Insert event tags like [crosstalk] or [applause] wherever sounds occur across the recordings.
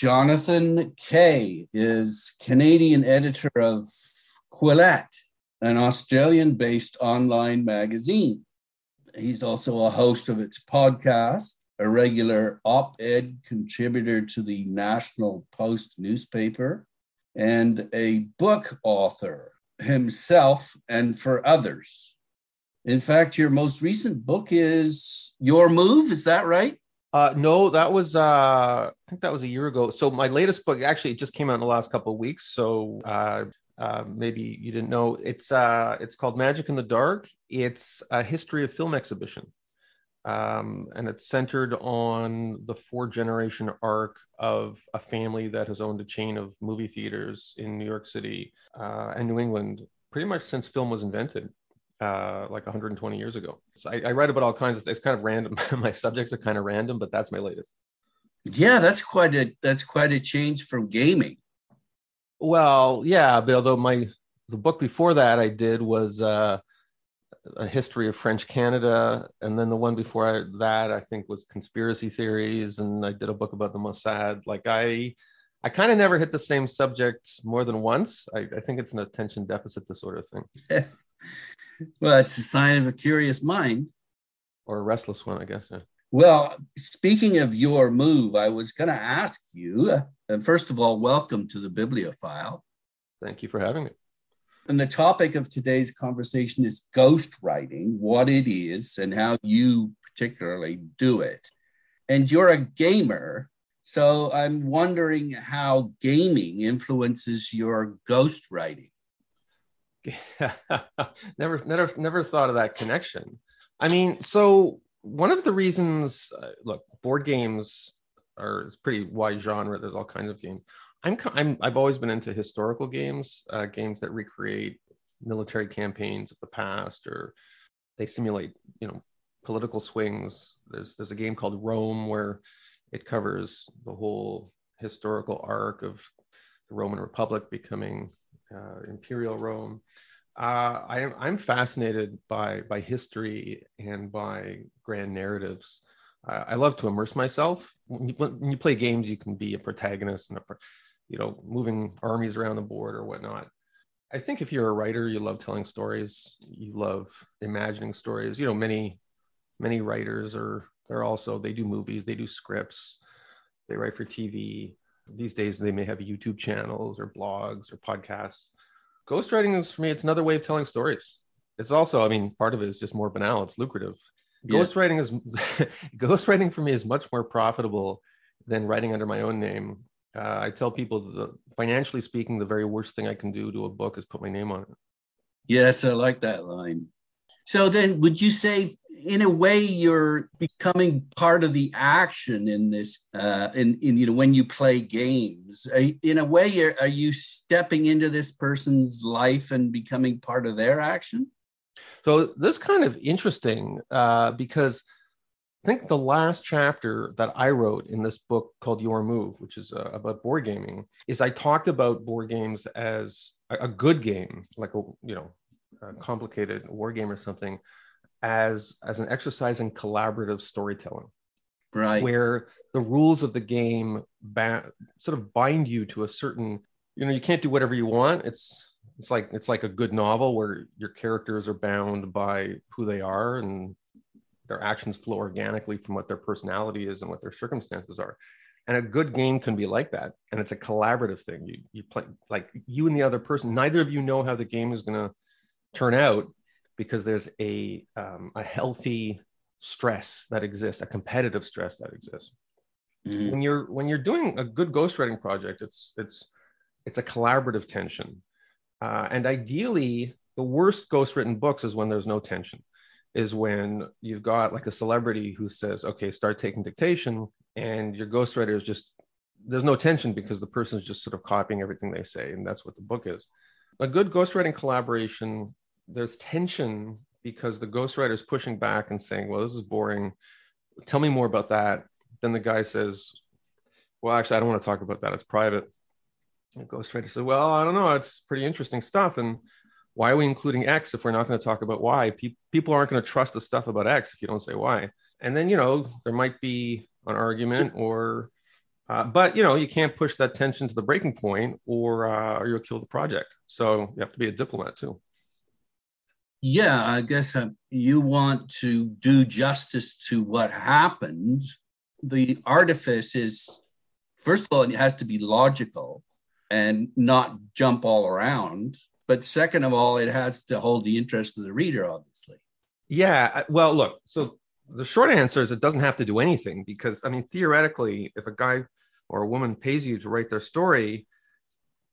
Jonathan Kay is Canadian editor of Quillette, an Australian based online magazine. He's also a host of its podcast, a regular op ed contributor to the National Post newspaper, and a book author himself and for others. In fact, your most recent book is Your Move, is that right? Uh, no, that was uh, I think that was a year ago. So my latest book actually it just came out in the last couple of weeks. So uh, uh, maybe you didn't know it's uh, it's called Magic in the Dark. It's a history of film exhibition, um, and it's centered on the four generation arc of a family that has owned a chain of movie theaters in New York City uh, and New England pretty much since film was invented. Uh, like 120 years ago. So I, I write about all kinds of. It's kind of random. [laughs] my subjects are kind of random, but that's my latest. Yeah, that's quite a that's quite a change from gaming. Well, yeah, but although my the book before that I did was uh, a history of French Canada, and then the one before I, that I think was conspiracy theories, and I did a book about the Mossad. Like I, I kind of never hit the same subject more than once. I, I think it's an attention deficit disorder thing. [laughs] well, it's a sign of a curious mind, or a restless one, I guess. Yeah. Well, speaking of your move, I was going to ask you, uh, first of all, welcome to the Bibliofile. Thank you for having me. And the topic of today's conversation is ghostwriting, what it is, and how you particularly do it. And you're a gamer. So I'm wondering how gaming influences your ghostwriting. [laughs] never, never, never thought of that connection. I mean, so one of the reasons, uh, look, board games are it's pretty wide genre. There's all kinds of games. I'm, I'm I've always been into historical games, uh, games that recreate military campaigns of the past, or they simulate, you know, political swings. There's there's a game called Rome where it covers the whole historical arc of the Roman Republic becoming uh, imperial Rome uh, I am I'm fascinated by by history and by grand narratives. Uh, I love to immerse myself. When you, when you, play games, you can be a protagonist and a, you know, moving armies around the board or whatnot. I think if you're a writer, you love telling stories. You love imagining stories. You know, many many writers are they're also they do movies, they do scripts, they write for TV. These days, they may have YouTube channels or blogs or podcasts. Ghostwriting is for me it's another way of telling stories. It's also i mean part of it is just more banal. It's lucrative. Yeah. ghostwriting is [laughs] ghostwriting for me is much more profitable than writing under my own name. Uh, i tell people that financially speaking the very worst thing i can do to a book is put my name on it. Yes i like that line so then would you say in a way you're becoming part of the action in this uh in, in you know when you play games? In a way are, are you stepping into this person's life and becoming part of their action? So this kind of interesting uh because i think the last chapter that i wrote in this book called your move which is uh, about board gaming is i talked about board games as a, a good game like a you know a complicated war game or something as as an exercise in collaborative storytelling. Right. Where the rules of the game ba- sort of bind you to a certain you know you can't do whatever you want. It's it's like it's like a good novel where your characters are bound by who they are and their actions flow organically from what their personality is and what their circumstances are. And a good game can be like that. And it's a collaborative thing. You you play like you and the other person neither of you know how the game is going to turn out because there's a um, a healthy stress that exists, a competitive stress that exists. Mm-hmm. When you're when you're doing a good ghostwriting project, it's it's it's a collaborative tension, uh, and ideally, the worst ghostwritten books is when there's no tension, is when you've got like a celebrity who says, "Okay, start taking dictation," and your ghostwriter is just there's no tension because the person is just sort of copying everything they say, and that's what the book is. A good ghostwriting collaboration there's tension because the ghostwriter is pushing back and saying, "Well, this is boring. Tell me more about that." Then the guy says, "Well, actually, I don't want to talk about that. It's private." the ghostwriter says, "Well, I don't know. It's pretty interesting stuff, and why are we including X if we're not going to talk about Y? Pe- people aren't going to trust the stuff about X if you don't say Y." And then you know there might be an argument or Uh, but you know, you can't push that tension to the breaking point, or uh, or you'll kill the project. So you have to be a diplomat too. Yeah, I guess uh, you want to do justice to what happened. The artifice is, first of all, it has to be logical and not jump all around. But second of all, it has to hold the interest of the reader, obviously. Yeah. Well, look, so the short answer is it doesn't have to do anything because, I mean, theoretically, if a guy or a woman pays you to write their story,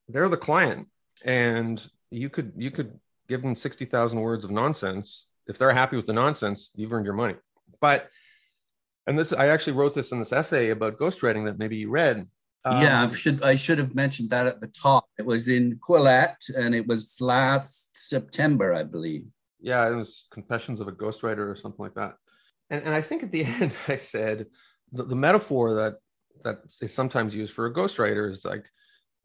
they're the client. And you could you could give them 60,000 words of nonsense. If they're happy with the nonsense, you've earned your money. But, and this, I actually wrote this in this essay about ghostwriting that maybe you read. Um, yeah, I should I should have mentioned that at the top. It was in Quillette, and it was last September, I believe. Yeah, it was Confessions of a Ghostwriter or something like that. And and I think at the [laughs] end I said the, the metaphor that that is sometimes used for a ghostwriter is like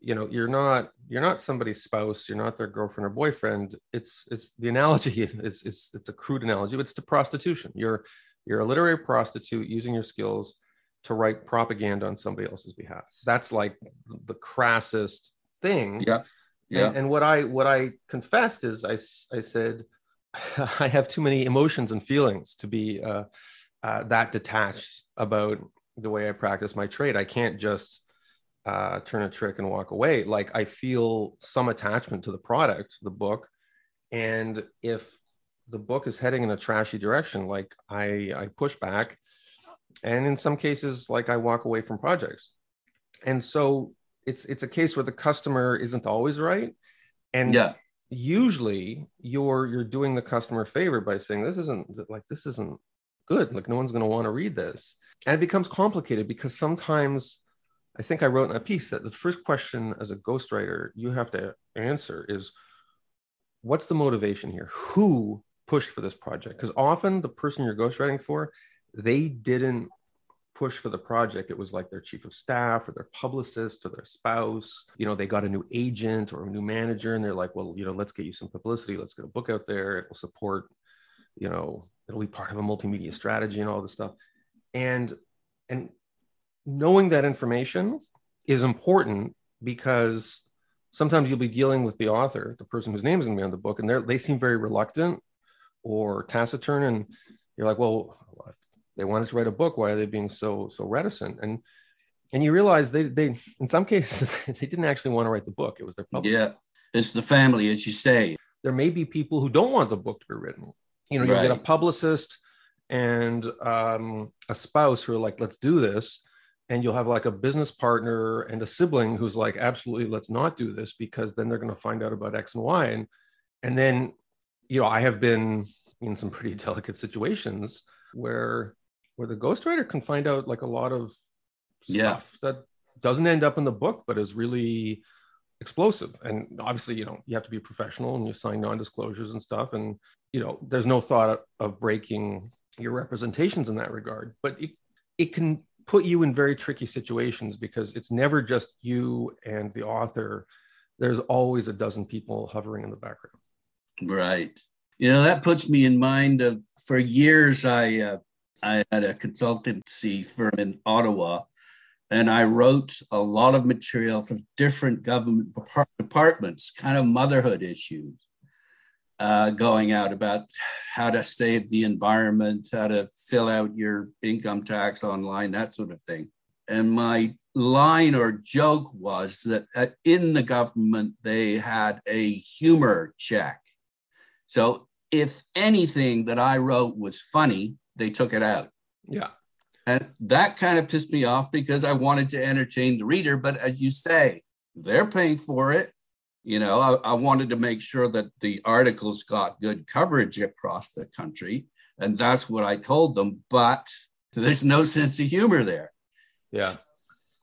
you know you're not you're not somebody's spouse you're not their girlfriend or boyfriend. It's it's the analogy [laughs] is is it's a crude analogy but it's to prostitution. You're you're a literary prostitute using your skills to write propaganda on somebody else's behalf. That's like the crassest thing. Yeah yeah. And, and what i what i confessed is i i said [laughs] i have too many emotions and feelings to be uh, uh, that detached about the way i practice my trade. I can't just uh, turn a trick and walk away. Like I feel some attachment to the product, the book, and if the book is heading in a trashy direction, like I I push back, and in some cases, like I walk away from projects, and so it's it's a case where the customer isn't always right, and yeah. Usually, you're you're doing the customer a favor by saying this isn't like this isn't good. Like no one's going to want to read this, and it becomes complicated because sometimes I think I wrote in a piece that the first question as a ghostwriter you have to answer is what's the motivation here? Who pushed for this project? Because often the person you're ghostwriting for, they didn't push for the project. It was like their chief of staff or their publicist or their spouse. You know, they got a new agent or a new manager and they're like, well, you know, let's get you some publicity. Let's get a book out there. It will support, you know, it'll be part of a multimedia strategy and all this stuff. And and knowing that information is important because sometimes you'll be dealing with the author, the person whose name is going to be on the book, and they they seem very reluctant or taciturn, and you're like, well, if they wanted to write a book, why are they being so so reticent? And and you realize they they in some cases [laughs] they didn't actually want to write the book; it was their publisher. Yeah, it's the family, as you say. There may be people who don't want the book to be written. You know, you right. get a publicist and um, a spouse who are like, let's do this and you'll have like a business partner and a sibling who's like absolutely let's not do this because then they're going to find out about x and y. And and then you know i have been in some pretty [laughs] delicate situations where where the ghostwriter can find out like a lot of yeah. stuff that doesn't end up in the book but is really explosive. And obviously you know you have to be professional and you sign non-disclosures and stuff and you know there's no thought of breaking your representations in that regard. But it, it can put you in very tricky situations because it's never just you and the author. There's always a dozen people hovering in the background. Right. You know, that puts me in mind of for years, I, uh, I had a consultancy firm in Ottawa, and I wrote a lot of material for different government departments, kind of motherhood issues uh, going out about how to save the environment, how to fill out your income tax online, that sort of thing. And my line or joke was that in the government, they had a humor check. So if anything that I wrote was funny, they took it out. Yeah. And that kind of pissed me off because I wanted to entertain the reader. But as you say, they're paying for it. You know, I, I, wanted to make sure that the articles got good coverage across the country. And that's what I told them. But there's no sense of humor there. Yeah.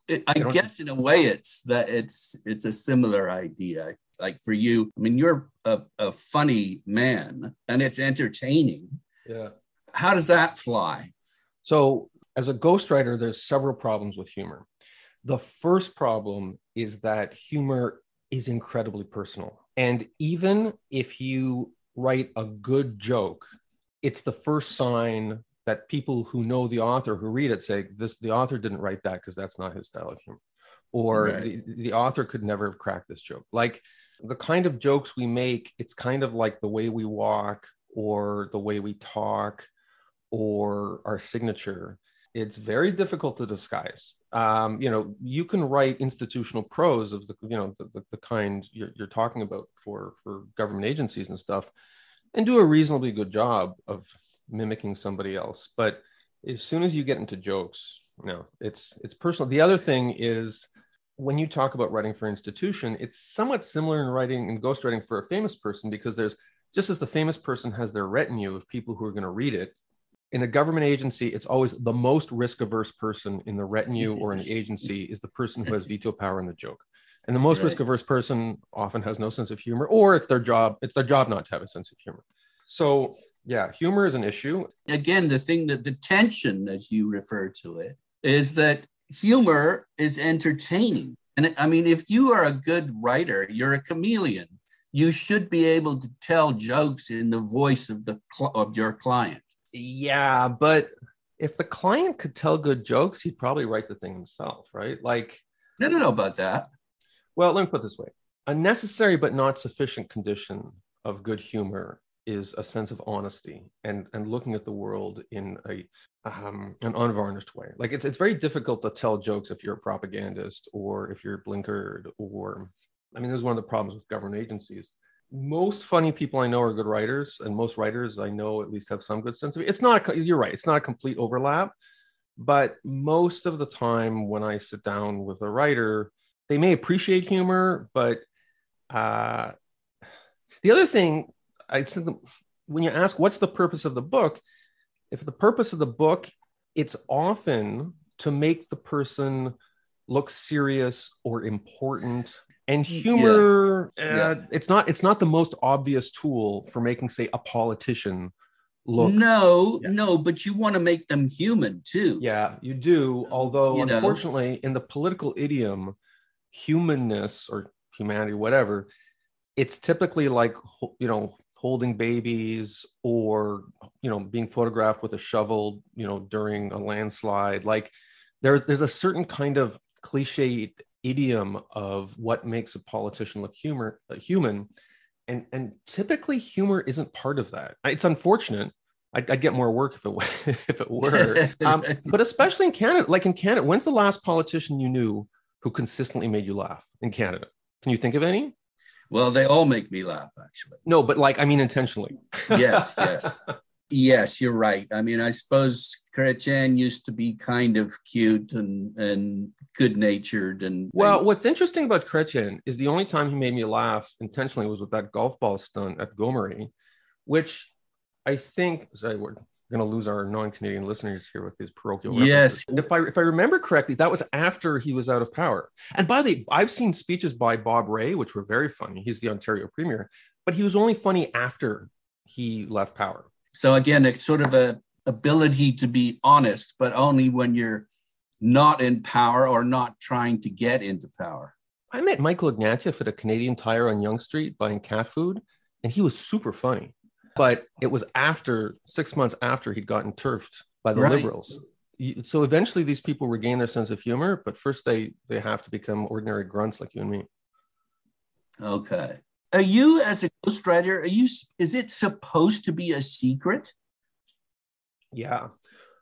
It, I guess in a way it's that it's it's a similar idea. Like for you, I mean, you're a, a funny man and it's entertaining. Yeah. How does that fly? So as a ghostwriter, there's several problems with humor. The first problem is that humor is incredibly personal. And even if you write a good joke, it's the first sign that people who know the author who read it say this the author didn't write that because that's not his style of humor or right. the, the author could never have cracked this joke like the kind of jokes we make it's kind of like the way we walk or the way we talk or our signature it's very difficult to disguise. Um, you know you can write institutional prose of the you know the, the, the kind you're, you're, talking about for for government agencies and stuff and do a reasonably good job of mimicking somebody else. But as soon as you get into jokes no it's it's personal. The other thing is when you talk about writing for institution it's somewhat similar in writing and ghostwriting for a famous person because there's just as the famous person has their retinue of people who are going to read it in a government agency, it's always the most risk averse person in the retinue [laughs] or in the agency is the person who has [laughs] veto power in the joke. And the most right. risk averse person often has no sense of humor, or it's their job, it's their job not to have a sense of humor. So yeah, humor is an issue. Again, the thing that the tension, as you refer to it, is that humor is entertaining. And I mean, if you are a good writer, you're a chameleon. You should be able to tell jokes in the voice of the cl- of your client yeah, but if the client could tell good jokes, he'd probably write the thing himself, right? Like, I don't know about that. Well, let me put this way a necessary but not sufficient condition of good humor is a sense of honesty and and looking at the world in a um, an unvarnished way. Like it's it's very difficult to tell jokes if you're a propagandist or if you're blinkered or I mean, this is one of the problems with government agencies most funny people I know are good writers, and most writers I know at least have some good sense of it. It's not, you're right, it's not a complete overlap, but most of the time when I sit down with a writer, they may appreciate humor, but uh, the other thing, I think when you ask what's the purpose of the book, if the purpose of the book, it's often to make the person look serious or important and humor yeah. Uh, yeah. it's not it's not the most obvious tool for making say a politician look no yeah. no but you want to make them human too yeah you do although you unfortunately know? in the political idiom humanness or humanity whatever it's typically like you know holding babies or you know being photographed with a shovel you know during a landslide like there's there's a certain kind of cliche idiom of what makes a politician look humor uh, human. And and typically humor isn't part of that. It's unfortunate. I'd, I'd get more work if it were, [laughs] if it were. Um, [laughs] but especially in canada like in canada when's the last politician you knew who consistently made you laugh in canada? Can you think of any? Well they all make me laugh actually. No but like i mean intentionally. Yes [laughs] yes Yes, you're right. I mean, I suppose Chrétien used to be kind of cute and and good natured and. Well, what's interesting about Chrétien is the only time he made me laugh intentionally was with that golf ball stunt at Gomery, which I think. Sorry, we're going to lose our non-Canadian listeners here with these parochial. Yes. And if I if I remember correctly, that was after he was out of power. And by the, I've seen speeches by Bob Rae, which were very funny. He's the Ontario premier, but he was only funny after he left power. So again, it's sort of a ability to be honest, but only when you're not in power or not trying to get into power. I met Michael Ignatieff at a Canadian Tire on Yonge Street buying cat food, and he was super funny. But it was after six months after he'd gotten turfed by the right. liberals. So eventually, these people regain their sense of humor, but first they they have to become ordinary grunts like you and me. Okay are you as a ghostwriter are you is it supposed to be a secret? Yeah.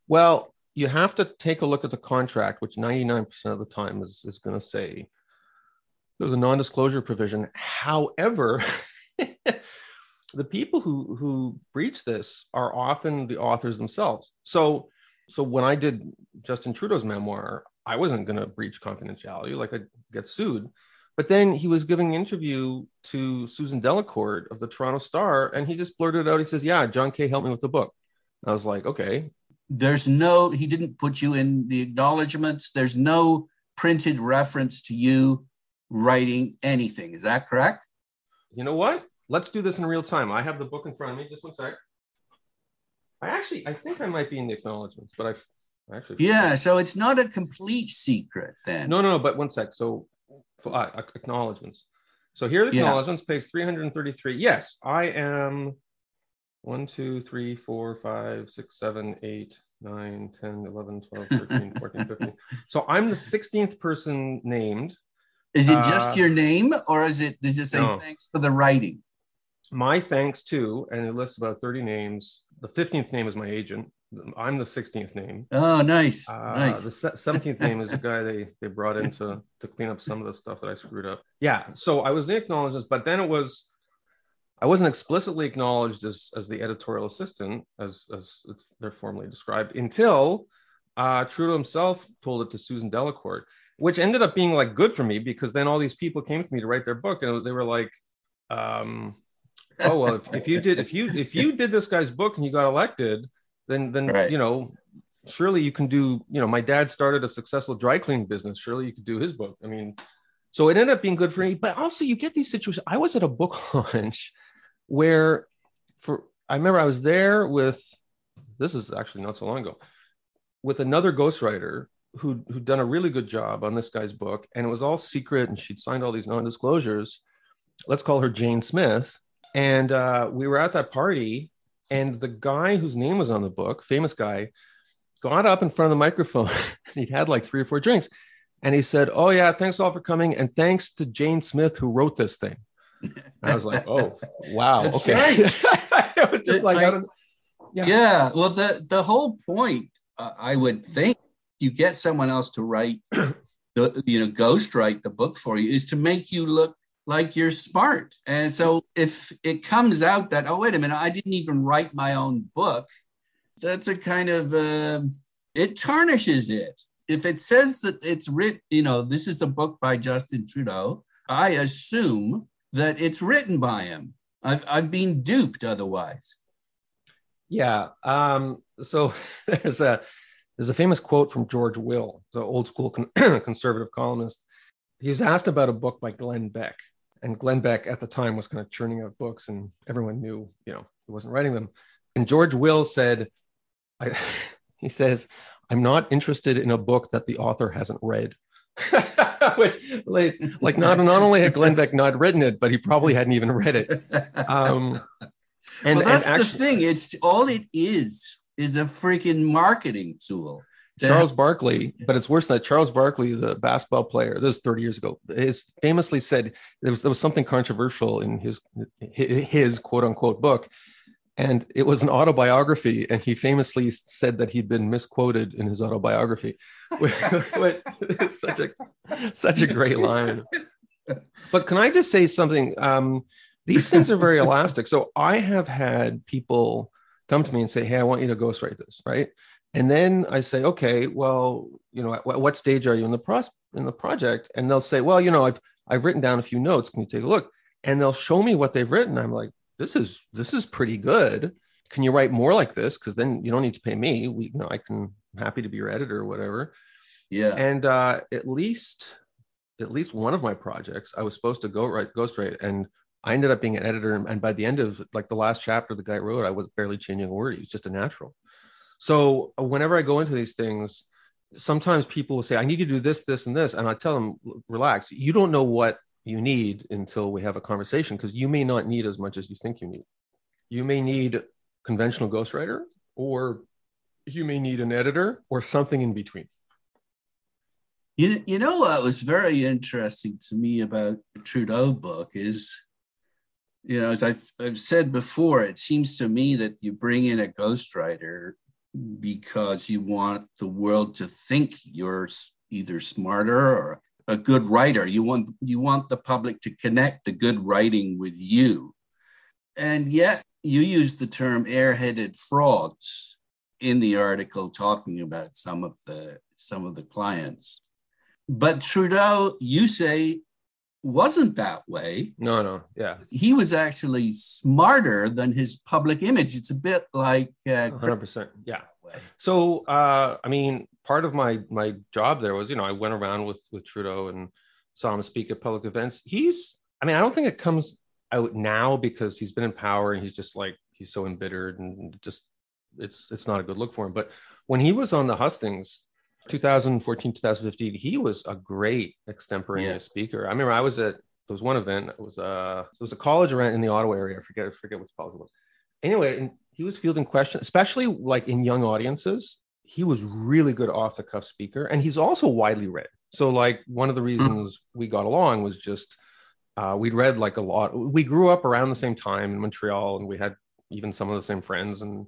Well you have to take a look at the contract which 99% of the time is, is going to say there's a non-disclosure provision. However [laughs] the people who who breach this are often the authors themselves. So so when i did justin trudeau's memoir i wasn't going to breach confidentiality like i'd get sued but then he was giving an interview to Susan Delacourt of the Toronto Star, and he just blurted out, he says, Yeah, Jon Kay helped me with the book. I was like, okay. There's no, he didn't put you in the acknowledgments. There's no printed reference to you writing anything. Is that correct? You know what? Let's do this in real time. I have the book in front of me. Just one sec. I actually, I think I might be in the acknowledgments, but I've actually. Yeah, so it's not a complete secret then. No, no, but one sec. So uh, acknowledgements. So here are the yeah. acknowledgements, page 333. Yes, I am. 1, 2, 3, 4, 5, 6, 7, 8, 9, 10, 11, 12, 13, 14, [laughs] 15. So I'm the 16th person named. Is it just Uh, your name or is it, does it say no. thanks for the writing? My thanks to, and it lists about 30 names. The 15th name is my agent. I'm the 16th name. Oh, nice. Uh, nice. The 17th name is a guy they they brought in to, to clean up some of the stuff that I screwed up. Yeah. So I was the acknowledged, but then it was, I wasn't explicitly acknowledged as, as the editorial assistant, as, as they're formally described, until uh, Trudeau himself told it to Susan Delacourt, which ended up being like good for me because then all these people came to me to write their book and they were like, um, oh well, if, if you did if you if you did this guy's book and you got elected, then then Right. you know surely you can do you know my dad started a successful dry cleaning business. Surely you could do his book. I mean so it ended up being good for me. But also you get these situations. I was at a book [laughs] launch where for i remember i was there with this is actually not so long ago with another ghostwriter who who'd done a really good job on this guy's book. And it was all secret and she'd signed all these non-disclosures. Let's call her jane smith. And uh, we were at that party and the guy whose name was on the book famous guy got up in front of the microphone [laughs] and he'd had like three or four drinks and he said oh yeah thanks all for coming and thanks to jane smith who wrote this thing and i was like oh [laughs] wow That's okay right. [laughs] it was just like I- yeah. Yeah. Well, the, the whole point, uh, I would think, you get someone else to write, [clears throat] the, you know, ghost write the book for you, is to make you look like you're smart. And so if it comes out that, oh, wait a minute, I didn't even write my own book, that's a kind of, uh, it tarnishes it. If it says that it's written, you know, this is a book by Justin Trudeau, I assume that it's written by him. I've, I've been duped otherwise. Yeah. Um, so [laughs] there's a there's a famous quote from George Will, the old school con- [clears throat] conservative columnist. He was asked about a book by Glenn Beck, and Glenn Beck at the time was kind of churning out books, and everyone knew, you know, he wasn't writing them. And George Will said, I, [laughs] he says, "I'm not interested in a book that the author hasn't read." [laughs] Which, like, like not not only had Glenn Beck not written it, but he probably hadn't even read it. Um, and, well, that's and the thing. It's all it is is a freaking marketing tool. Charles Barkley, but it's worse than that. Charles Barkley, the basketball player, this was 30 years ago, is famously said there was there was something controversial in his his quote unquote book, and it was an autobiography, and he famously said that he'd been misquoted in his autobiography. [laughs] such a such a great line. But can I just say something? Um, these things are very elastic. So I have had people come to me and say, "Hey, I want you to ghostwrite this," right? And then I say, "Okay, well, you know, at what stage are you in the pros in the project?" And they'll say, "Well, you know, I've I've written down a few notes. Can you take a look?" And they'll show me what they've written. I'm like, "This is this is pretty good. Can you write more like this? Because then you don't need to pay me. We, you know, I can I'm happy to be your editor or whatever." Yeah. And uh, at least at least one of my projects, I was supposed to go write ghostwrite, and I ended up being an editor. And by the end of like the last chapter the guy wrote, I was barely changing a word. He was just a natural. So whenever I go into these things, sometimes people will say, "I need to do this, this, and this," and I tell them, "Relax. You don't know what you need until we have a conversation because you may not need as much as you think you need. You may need a conventional ghostwriter, or you may need an editor, or something in between." You, you know what was very interesting to me about the Trudeau book is, you know, as I've, I've said before, it seems to me that you bring in a ghostwriter because you want the world to think you're either smarter or a good writer. You want you want the public to connect the good writing with you, and yet you use the term airheaded frauds in the article talking about some of the some of the clients. But Trudeau, you say, wasn't that way. No, no, yeah, He was actually smarter than his public image. It's a bit like uh, hundred percent, yeah. So, uh, I mean, part of my my job there was, you know, I went around with with Trudeau and saw him speak at public events. He's, I mean, I don't think it comes out now because he's been in power and he's just like he's so embittered and just it's it's not a good look for him. But when he was on the hustings, 2014, 2015, he was a great extemporaneous Yeah. speaker. I remember I was at there was one event. It was uh it was a college event in the Ottawa area. I forget I forget which college it was. anyway, and he was fielding questions, especially like in young audiences. He was really good off the cuff speaker, and he's also widely read. So, like, one of the reasons we got along was just uh, we'd read like a lot. We grew up around the same time in Montreal, and we had even some of the same friends, and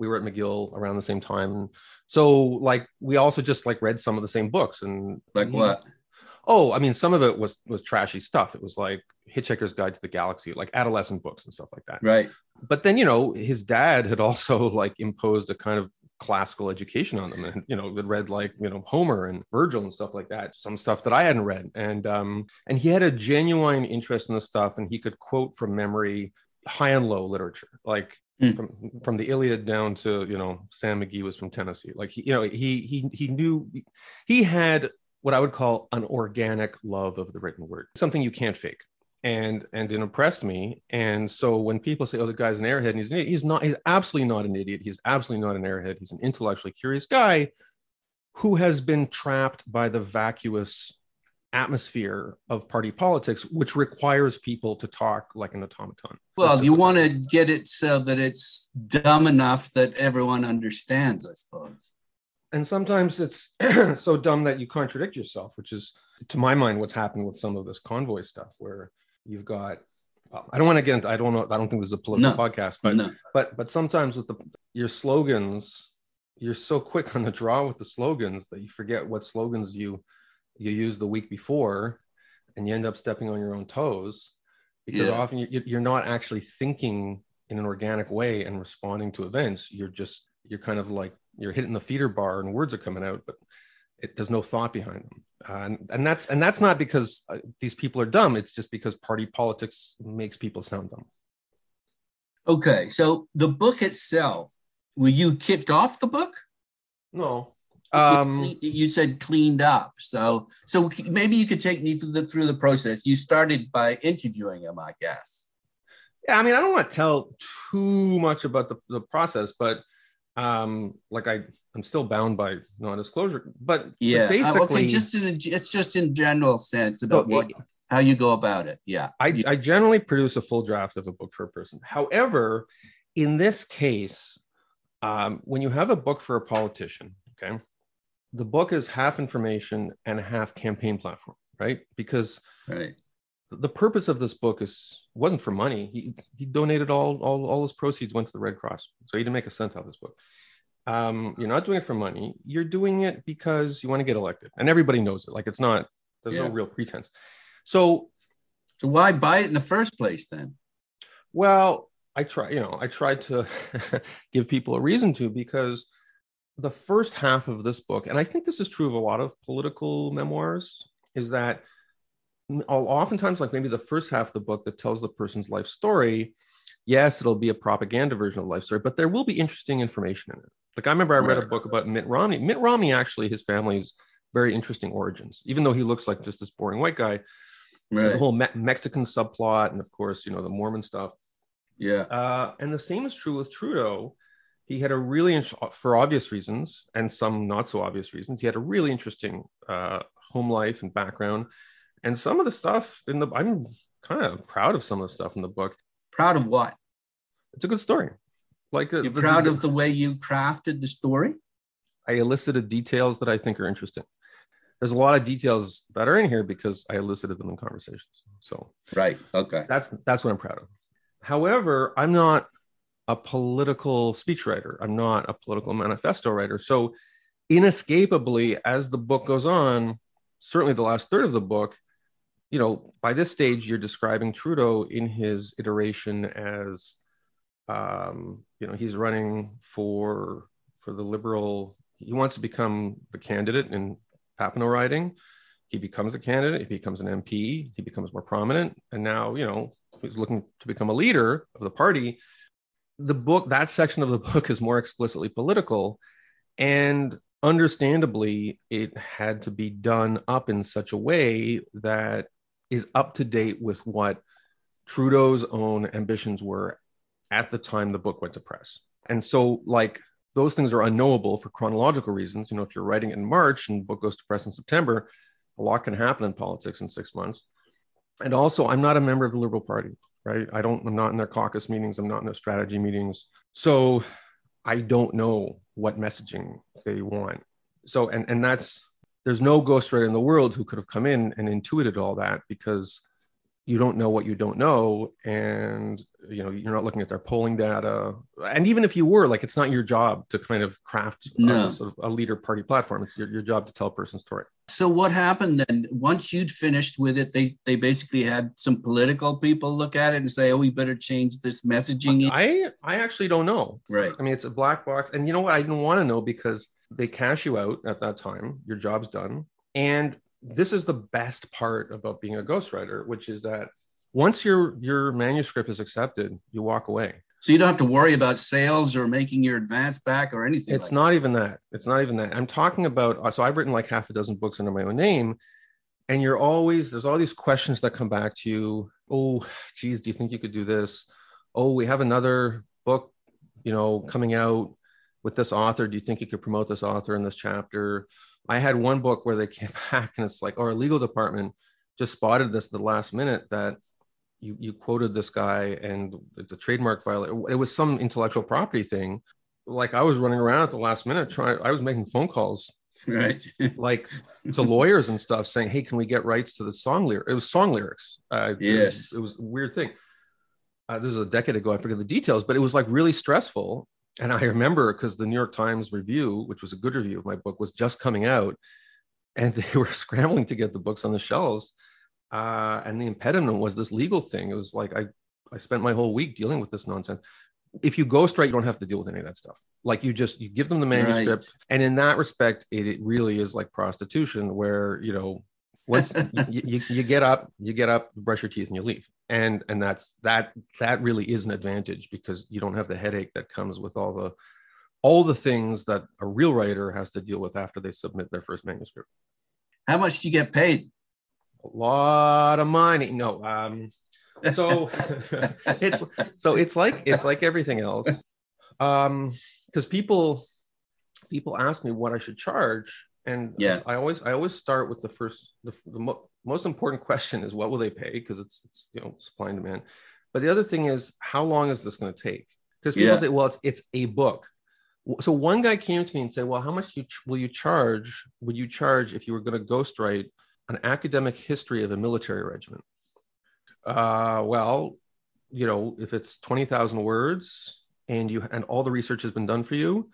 we were at McGill around the same time. So, like, we also just like read some of the same books. And like what? Oh, I mean, some of it was was trashy stuff. It was like Hitchhiker's Guide to the Galaxy, like adolescent books and stuff like that. Right. But then, you know, his dad had also [laughs] like imposed a kind of classical education on them, and you know, had read like you know Homer and Virgil and stuff like that. Some stuff that I hadn't read, and um, and he had a genuine interest in the stuff, and he could quote from memory high and low literature, like Hmm. from from the Iliad down to you know Sam McGee was from Tennessee. Like he, you know, he he he knew he had what I would call an organic love of the written word, something you can't fake. And and it impressed me. And so when people say, "Oh, the guy's an airhead," and he's an idiot, he's not. He's absolutely not an idiot. He's absolutely not an airhead. He's an intellectually curious guy who has been trapped by the vacuous atmosphere of party politics, which requires people to talk like an automaton. Well, you want to get it so that it's dumb enough that everyone understands, I suppose. and sometimes it's [clears throat] so dumb that you contradict yourself, which is, to my mind, what's happened with some of this convoy stuff, where you've got. I don't want to get into. I don't know. I don't think this is a political No. podcast, but no. but but sometimes with the your slogans, you're so quick [laughs] on the draw with the slogans that you forget what slogans you you used the week before, and you end up stepping on your own toes because Yeah. often you, you're not actually thinking in an organic way and responding to events. You're just you're kind of like you're hitting the feeder bar and words are coming out, but it, there's no thought behind them. Uh, and, and that's and that's not because uh, these people are dumb. It's just because party politics makes people sound dumb. Okay, so the book itself, were you kicked off the book? No. Um, you said cleaned up. So, so maybe you could take me through the through the process. You started by interviewing him, I guess. yeah, I mean, I don't want to tell too much about the, the process, but um, like I, I'm still bound by non-disclosure. But but Yeah. Uh, basically, okay, just in a, it's just in general sense about No, what how you go about it. Yeah. I, I generally produce a full draft of a book for a person. However, in this case, um, when you have a book for a politician, okay, the book is half information and half campaign platform, right? Because Right. the purpose of this book is wasn't for money. He he donated all all all his proceeds went to the Red Cross, so he didn't make a cent out of this book. Um, you're not doing it for money. You're doing it because you want to get elected, and everybody knows it. Like it's not. There's Yeah. no real pretense. So So why buy it in the first place then? Well, I try, you know, I tried to [laughs] give people a reason to because the first half of this book, and I think this is true of a lot of political memoirs, is that oftentimes, like maybe the first half of the book that tells the person's life story, yes, it'll be a propaganda version of life story, but there will be interesting information in it. Like I remember I read a book about Mitt Romney. Mitt Romney, actually, his family's very interesting origins, even though he looks like just this boring white guy. There's Right. the whole Me- Mexican subplot, and of course, you know, the Mormon stuff. Yeah. Uh, and the same is true with Trudeau. He had a really, int- for obvious reasons and some not so obvious reasons, he had a really interesting uh, home life and background. And some of the stuff in the, I'm kind of proud of some of the stuff in the book. Proud of what? It's a good story. Like uh, You're proud of the way you crafted the story? I elicited details that I think are interesting. There's a lot of details that are in here because I elicited them in conversations. So Right. Okay. that's that's what I'm proud of. However, I'm not a political speechwriter. I'm not a political manifesto writer. So inescapably, as the book goes on, certainly the last third of the book, you know, by this stage, you're describing Trudeau in his iteration as, um, you know, he's running for for the liberal. He wants to become the candidate in Papineau riding. He becomes a candidate. He becomes an MP. He becomes more prominent, and now, you know, he's looking to become a leader of the party. The book, that section of the book, is more explicitly political, and understandably, it had to be done up in such a way that is up to date with what Trudeau's own ambitions were at the time the book went to press. And so, like, those things are unknowable for chronological reasons. You know, if you're writing in March and the book goes to press in September, a lot can happen in politics in six months. And also, I'm not a member of the Liberal Party. Right? I don't, I'm not in their caucus meetings, I'm not in their strategy meetings. So I don't know what messaging they want. So, and, and that's, there's no ghostwriter in the world who could have come in and intuited all that because you don't know what you don't know and you know you're not looking at their polling data. And even if you were like it's not your job to kind of craft uh, no. a, sort of a leader party platform. It's your, your job to tell a person's story. So what happened then? Once you'd finished with it they they basically had some political people look at it and say oh we better change this messaging i i actually don't know. Right. I mean it's a black box. And you know what? I didn't want to know because they cash you out at that time. Your job's done. And this is the best part about being a ghostwriter, which is that once your your manuscript is accepted, you walk away. So you don't have to worry about sales or making your advance back or anything. It's like not that. even that. It's not even that. I'm talking about. Uh, so I've written like half a dozen books under my own name, and you're always there's all these questions that come back to you. Oh, geez, do you think you could do this? Oh, we have another book, you know, coming out with this author. Do you think you could promote this author in this chapter? I had one book where they came [laughs] back and it's like, our legal department just spotted this at the last minute that you you quoted this guy and it's a trademark violation. It was some intellectual property thing. Like I was running around at the last minute trying. I was making phone calls, right, [laughs] like to lawyers and stuff, saying, "Hey, can we get rights to the song lyric?" It was song lyrics. Uh, yes, it was, it was, a weird thing. Uh, this is a decade ago. I forget the details, but it was like really stressful and I remember because the New York Times review, which was a good review of my book, was just coming out, and [laughs] they were scrambling to get the books on the shelves. Uh, and the impediment was this legal thing. It was like I, I spent my whole week dealing with this nonsense. If you go straight, you don't have to deal with any of that stuff. Like you just you give them the manuscript, right. and in that respect, it, it really is like prostitution, where you know once [laughs] you, you, you, get up you get up brush your teeth and you leave. And and that's that that really is an advantage because you don't have the headache that comes with all the all the things that a real writer has to deal with after they submit their first manuscript. How much do you get paid? A lot of money. No um so [laughs] it's so it's like it's like everything else. Um because people people ask me what i should charge and yeah, I always I always start with the first the, the mo- most important [laughs] question is what will they pay because it's it's you know supply and demand. But the other thing is how long is this going to take? Because people yeah. say, well, it's it's a book. So one guy came to me and said, well, how much you ch- will you charge? Would you charge if you were going to ghostwrite an academic history of a military regiment? Uh, well, you know, if it's twenty thousand words and you and all the research has been done for you,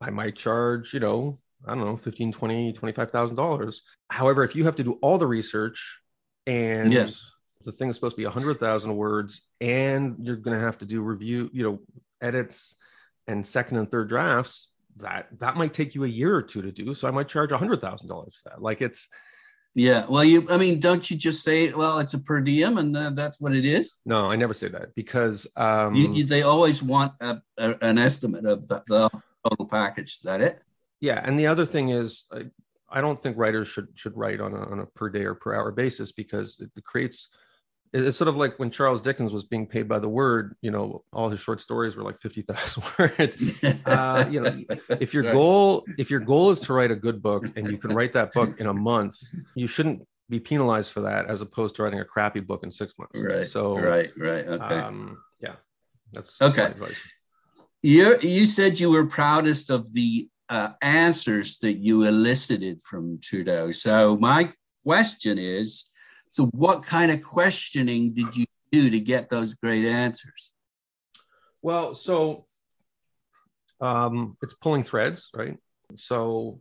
I might charge, you know, I don't know, 15, 20, $25,000. However, if you have to do all the research and yes. the thing is supposed to be 100,000 words and you're going to have to do review, you know, edits and second and third drafts, that that might take you a year or two to do. So I might charge $100,000 for that. Like it's, yeah. Well, you, I mean, don't you just say, well, it's a per diem and uh, that's what it is? No, I never say that because um, you, you, they always want a, a, an estimate of the, the total package. Is that it? Yeah and the other thing is I, I don't think writers should should write on a, on a per day or per hour basis because it, creates it's sort of like when Charles Dickens was being paid by the word, you know, all his short stories were like 50,000 [laughs] words. [laughs] Uh, you know, if your Sorry. goal, if your goal is to write a good book and you can write that book in a month, you shouldn't be penalized for that as opposed to writing a crappy book in six months. Right. So, right, right. Okay. Um, yeah. That's okay. You, you said you were proudest of the uh, answers that you elicited from Trudeau. So my question is, so what kind of questioning did you do to get those great answers? Well, so um, it's pulling threads, right? So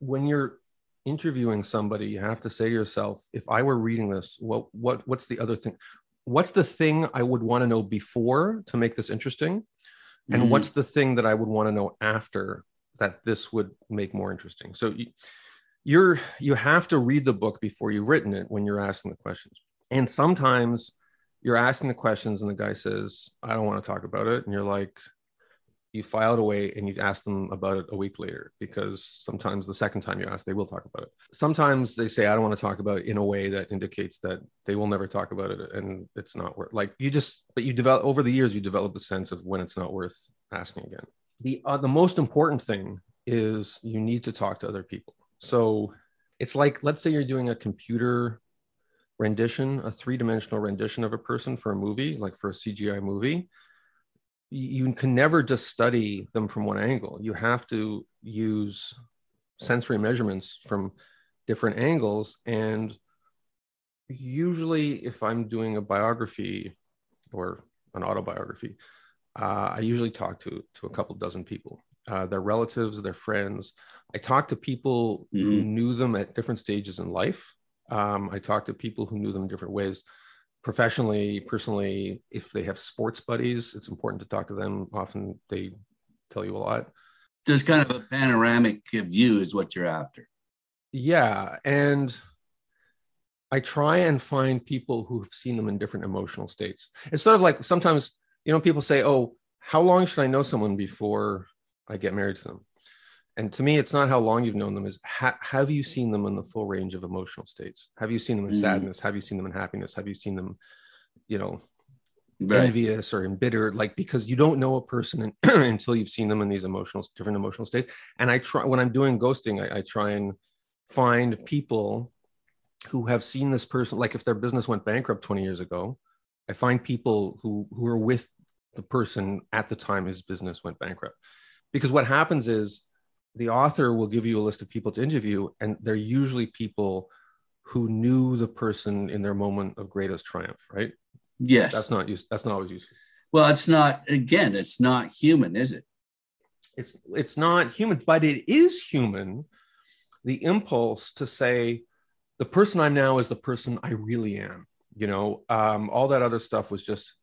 when you're interviewing somebody, you have to say to yourself, if I were reading this, what what what's the other thing? What's the thing I would want to know before to make this interesting? And mm-hmm. what's the thing that I would want to know after that this would make more interesting. So you, you're you have to read the book before you've written it when you're asking the questions. And sometimes you're asking the questions and the guy says, "I don't want to talk about it," and you're like, you file it away and you ask them about it a week later because sometimes the second time you ask they will talk about it sometimes they say i don't want to talk about it in a way that indicates that they will never talk about it and it's not worth like you just but you develop over the years you develop the sense of when it's not worth asking again the uh, the most important thing is you need to talk to other people so it's like let's say you're doing a computer rendition, a three dimensional rendition of a person for a movie, like for a CGI movie, you can never just study them from one angle. You have to use sensory measurements from different angles. And usually, if I'm doing a biography or an autobiography, uh, I usually talk to to a couple dozen people, uh, their relatives, their friends. I talk to people mm-hmm. who knew them at different stages in life. Um, I talk to people who knew them in different ways professionally, personally, if they have sports buddies, it's important to talk to them. Often they tell you a lot. Just kind of a panoramic view is what you're after. Yeah. And I try and find people who have seen them in different emotional states. It's sort of like sometimes, you know, people say, Oh, how long should I know someone before I get married to them? and to me it's not how long you've known them is ha- have you seen them in the full range of emotional states have you seen them in mm. sadness have you seen them in happiness have you seen them you know right. envious or embittered like because you don't know a person [clears throat] until you've seen them in these emotional different emotional states and i try when i'm doing ghosting I, I try and find people who have seen this person like if their business went bankrupt 20 years ago i find people who who are with the person at the time his business went bankrupt because what happens is the author will give you a list of people to interview, and they're usually people who knew the person in their moment of greatest triumph, right? Yes. That's not use that's not always useful. Well, it's not again, it's not human, is it? It's it's not human, but it is human. The impulse to say, the person I'm now is the person I really am. You know, um, all that other stuff was just,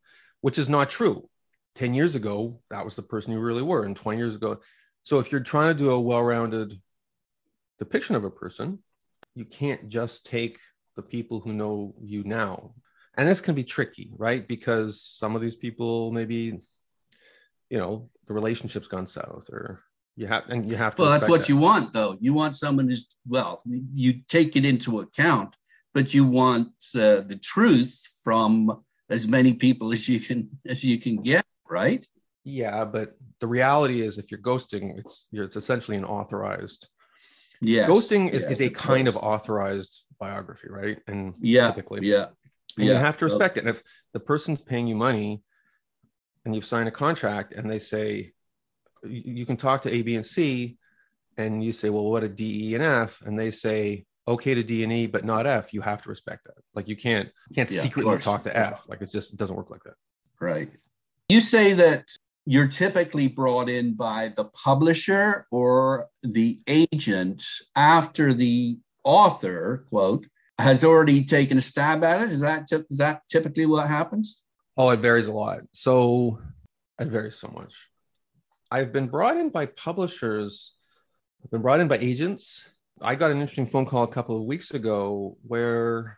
which is not true. 10 years ago, that was the person you really were. And 20 years ago, so if you're trying to do a well-rounded depiction of a person, you can't just take the people who know you now. And this can be tricky, right? Because some of these people maybe, you know, the relationship's gone south or you have and you have to well that's what that. you want though you want someone who's well you take it into account but you want uh, the truth from as many people as you can as you can get right yeah, but the reality is, if you're ghosting, it's you're, it's essentially an authorized. Yeah, ghosting is, yes, is a of kind course. of authorized biography, right? And yeah, typically, yeah, and yeah. you have to respect well, it. And if the person's paying you money, and you've signed a contract, and they say you can talk to A, B, and C, and you say, well, what a D, E, and F, and they say okay to D and E, but not F. You have to respect that. Like you can't can't yeah, secretly talk to F. Like it just it doesn't work like that. Right. You say that you're typically brought in by the publisher or the agent after the author quote has already taken a stab at it. Is that is that typically what happens? Oh it varies a lot. So it varies so much. I've been brought in by publishers. I've been brought in by agents. I got an interesting phone call a couple of weeks ago where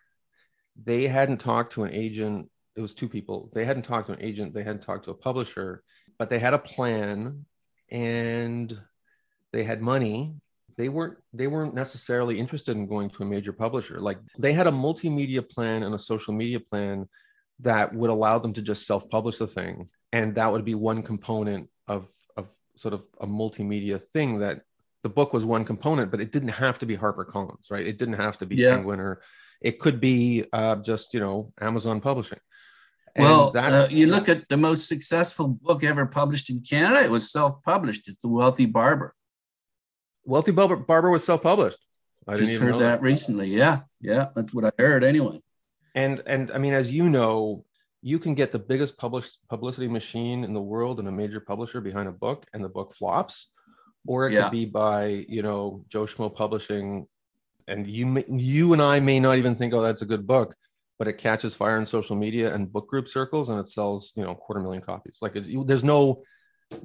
they hadn't talked to an agent it was two people. They hadn't talked to an agent. They hadn't talked to a publisher but they had a plan and they had money. They weren't they weren't necessarily interested in going to a major publisher. Like they had a multimedia plan and a social media plan that would allow them to just self-publish the thing. And that would be one component of of sort of a multimedia thing that the book was one component but it didn't have to be harpercollins right? It didn't have to be yeah. penguin or it could be uh, just you know amazon publishing well, that, uh, you look at the most successful book ever published in Canada. It was self-published. It's The Wealthy Barber. Wealthy Barber, Barber was self-published. I just heard that, that recently. Yeah, yeah, that's what I heard anyway. And and I mean, as you know, you can get the biggest published publicity machine in the world and a major publisher behind a book, and the book flops, or it yeah. could be by you know Joe Schmo Publishing, and you you and I may not even think, oh, that's a good book, but it catches fire in social media and book group circles and it sells you know quarter million copies. Like there's no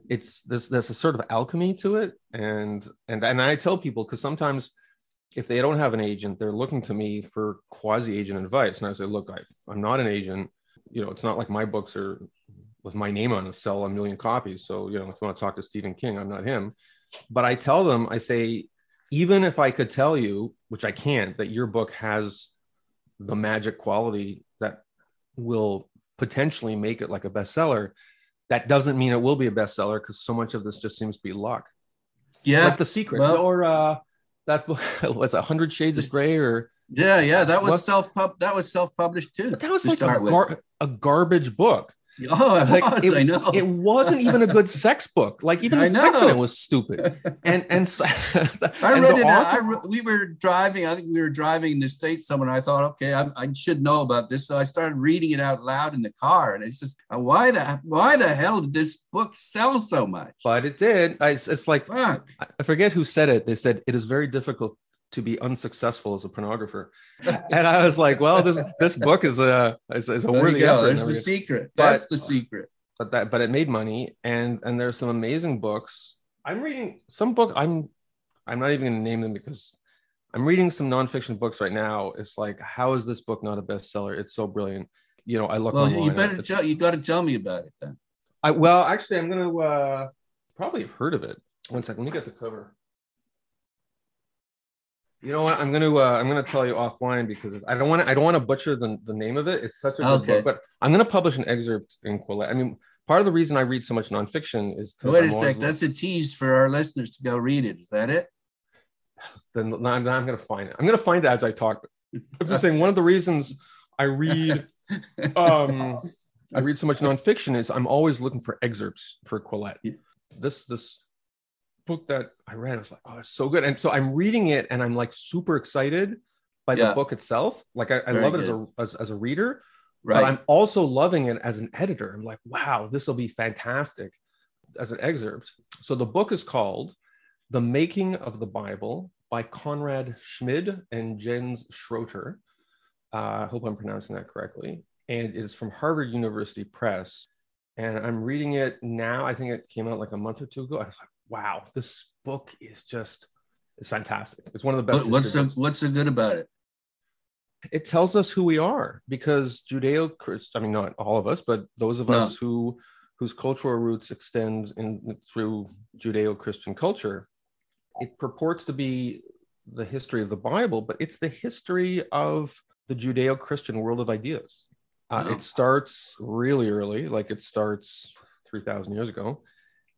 it's there's there's a sort of alchemy to it. And and and i tell people because sometimes if they don't have an agent they're looking to me for quasi agent advice. And i say look I, i'm not an agent. You know it's not like my books are with my name on it sell a million copies. So you know if you want to talk to stephen king i'm not him. But i tell them i say even if i could tell you which i can't that your book has the magic quality that will potentially make it like a bestseller that doesn't mean it will be a bestseller because so much of this just seems to be luck yeah like the secret well, or uh that [laughs] was a hundred shades of gray or Yeah, yeah, that was self pub. That was self published too. But that was to like a, gar- a garbage book. Oh, it Like, was. it- I know. It wasn't even a good sex book. Like even [laughs] I the sex in it was stupid. And and, so, [laughs] I and read it. author- I re- we were driving. I think we were driving in the states somewhere. I thought, okay, I, I should know about this. So I started reading it out loud in the car, and it's just, uh, why the why the hell did this book sell so much? but it did. I- It's, it's like Fuck. I forget who said it. They said it is very difficult to be unsuccessful as a pornographer. [laughs] And I was like, well, this this book is a is, is a There worthy effort. There's the secret. But- That's the secret. but that but it made money and and there's some amazing books i'm reading some book i'm i'm not even going to name them because i'm reading some nonfiction books right now it's like how is this book not a bestseller it's so brilliant you know i look Well, you better tell. You got to tell me about it then. I, well actually i'm going to uh probably have heard of it one second let me get the cover you know what i'm going to uh, i'm to tell you offline because i don't want to i don't want to butcher the, the name of it it's such a good Okay. book but i'm going to publish an excerpt in Quillette. i mean part of the reason i read so much nonfiction is Wait a sec. That's a tease for our listeners to go read it. Is that it? [sighs] then now I'm, I'm going to find it. I'm going to find it as I talk. I'm just saying [laughs] one of the reasons I read [laughs] um, I read so much nonfiction is I'm always looking for excerpts for Quillette. This this book that I read, I was like, oh, it's so good. And so I'm reading it and I'm like super excited by the book itself. Like I, I love it as a, as, as a reader, Right. but I'm also loving it as an editor. I'm like, wow, this will be fantastic as an excerpt. So the book is called The Making of the Bible by Konrad Schmid and Jens Schröter. Uh, I hope I'm pronouncing that correctly. And it is from Harvard University Press. And I'm reading it now. I think it came out like a month or two ago. I was like, wow, this book is just, it's fantastic. It's one of the best. What- what's books what's so good about it? it tells us who we are because judeo i mean not all of us but those of No. us who whose cultural roots extend in through judeo-christian culture it purports to be the history of the bible but it's the history of the judeo-christian world of ideas uh, Wow. it starts really early like it starts 3000 years ago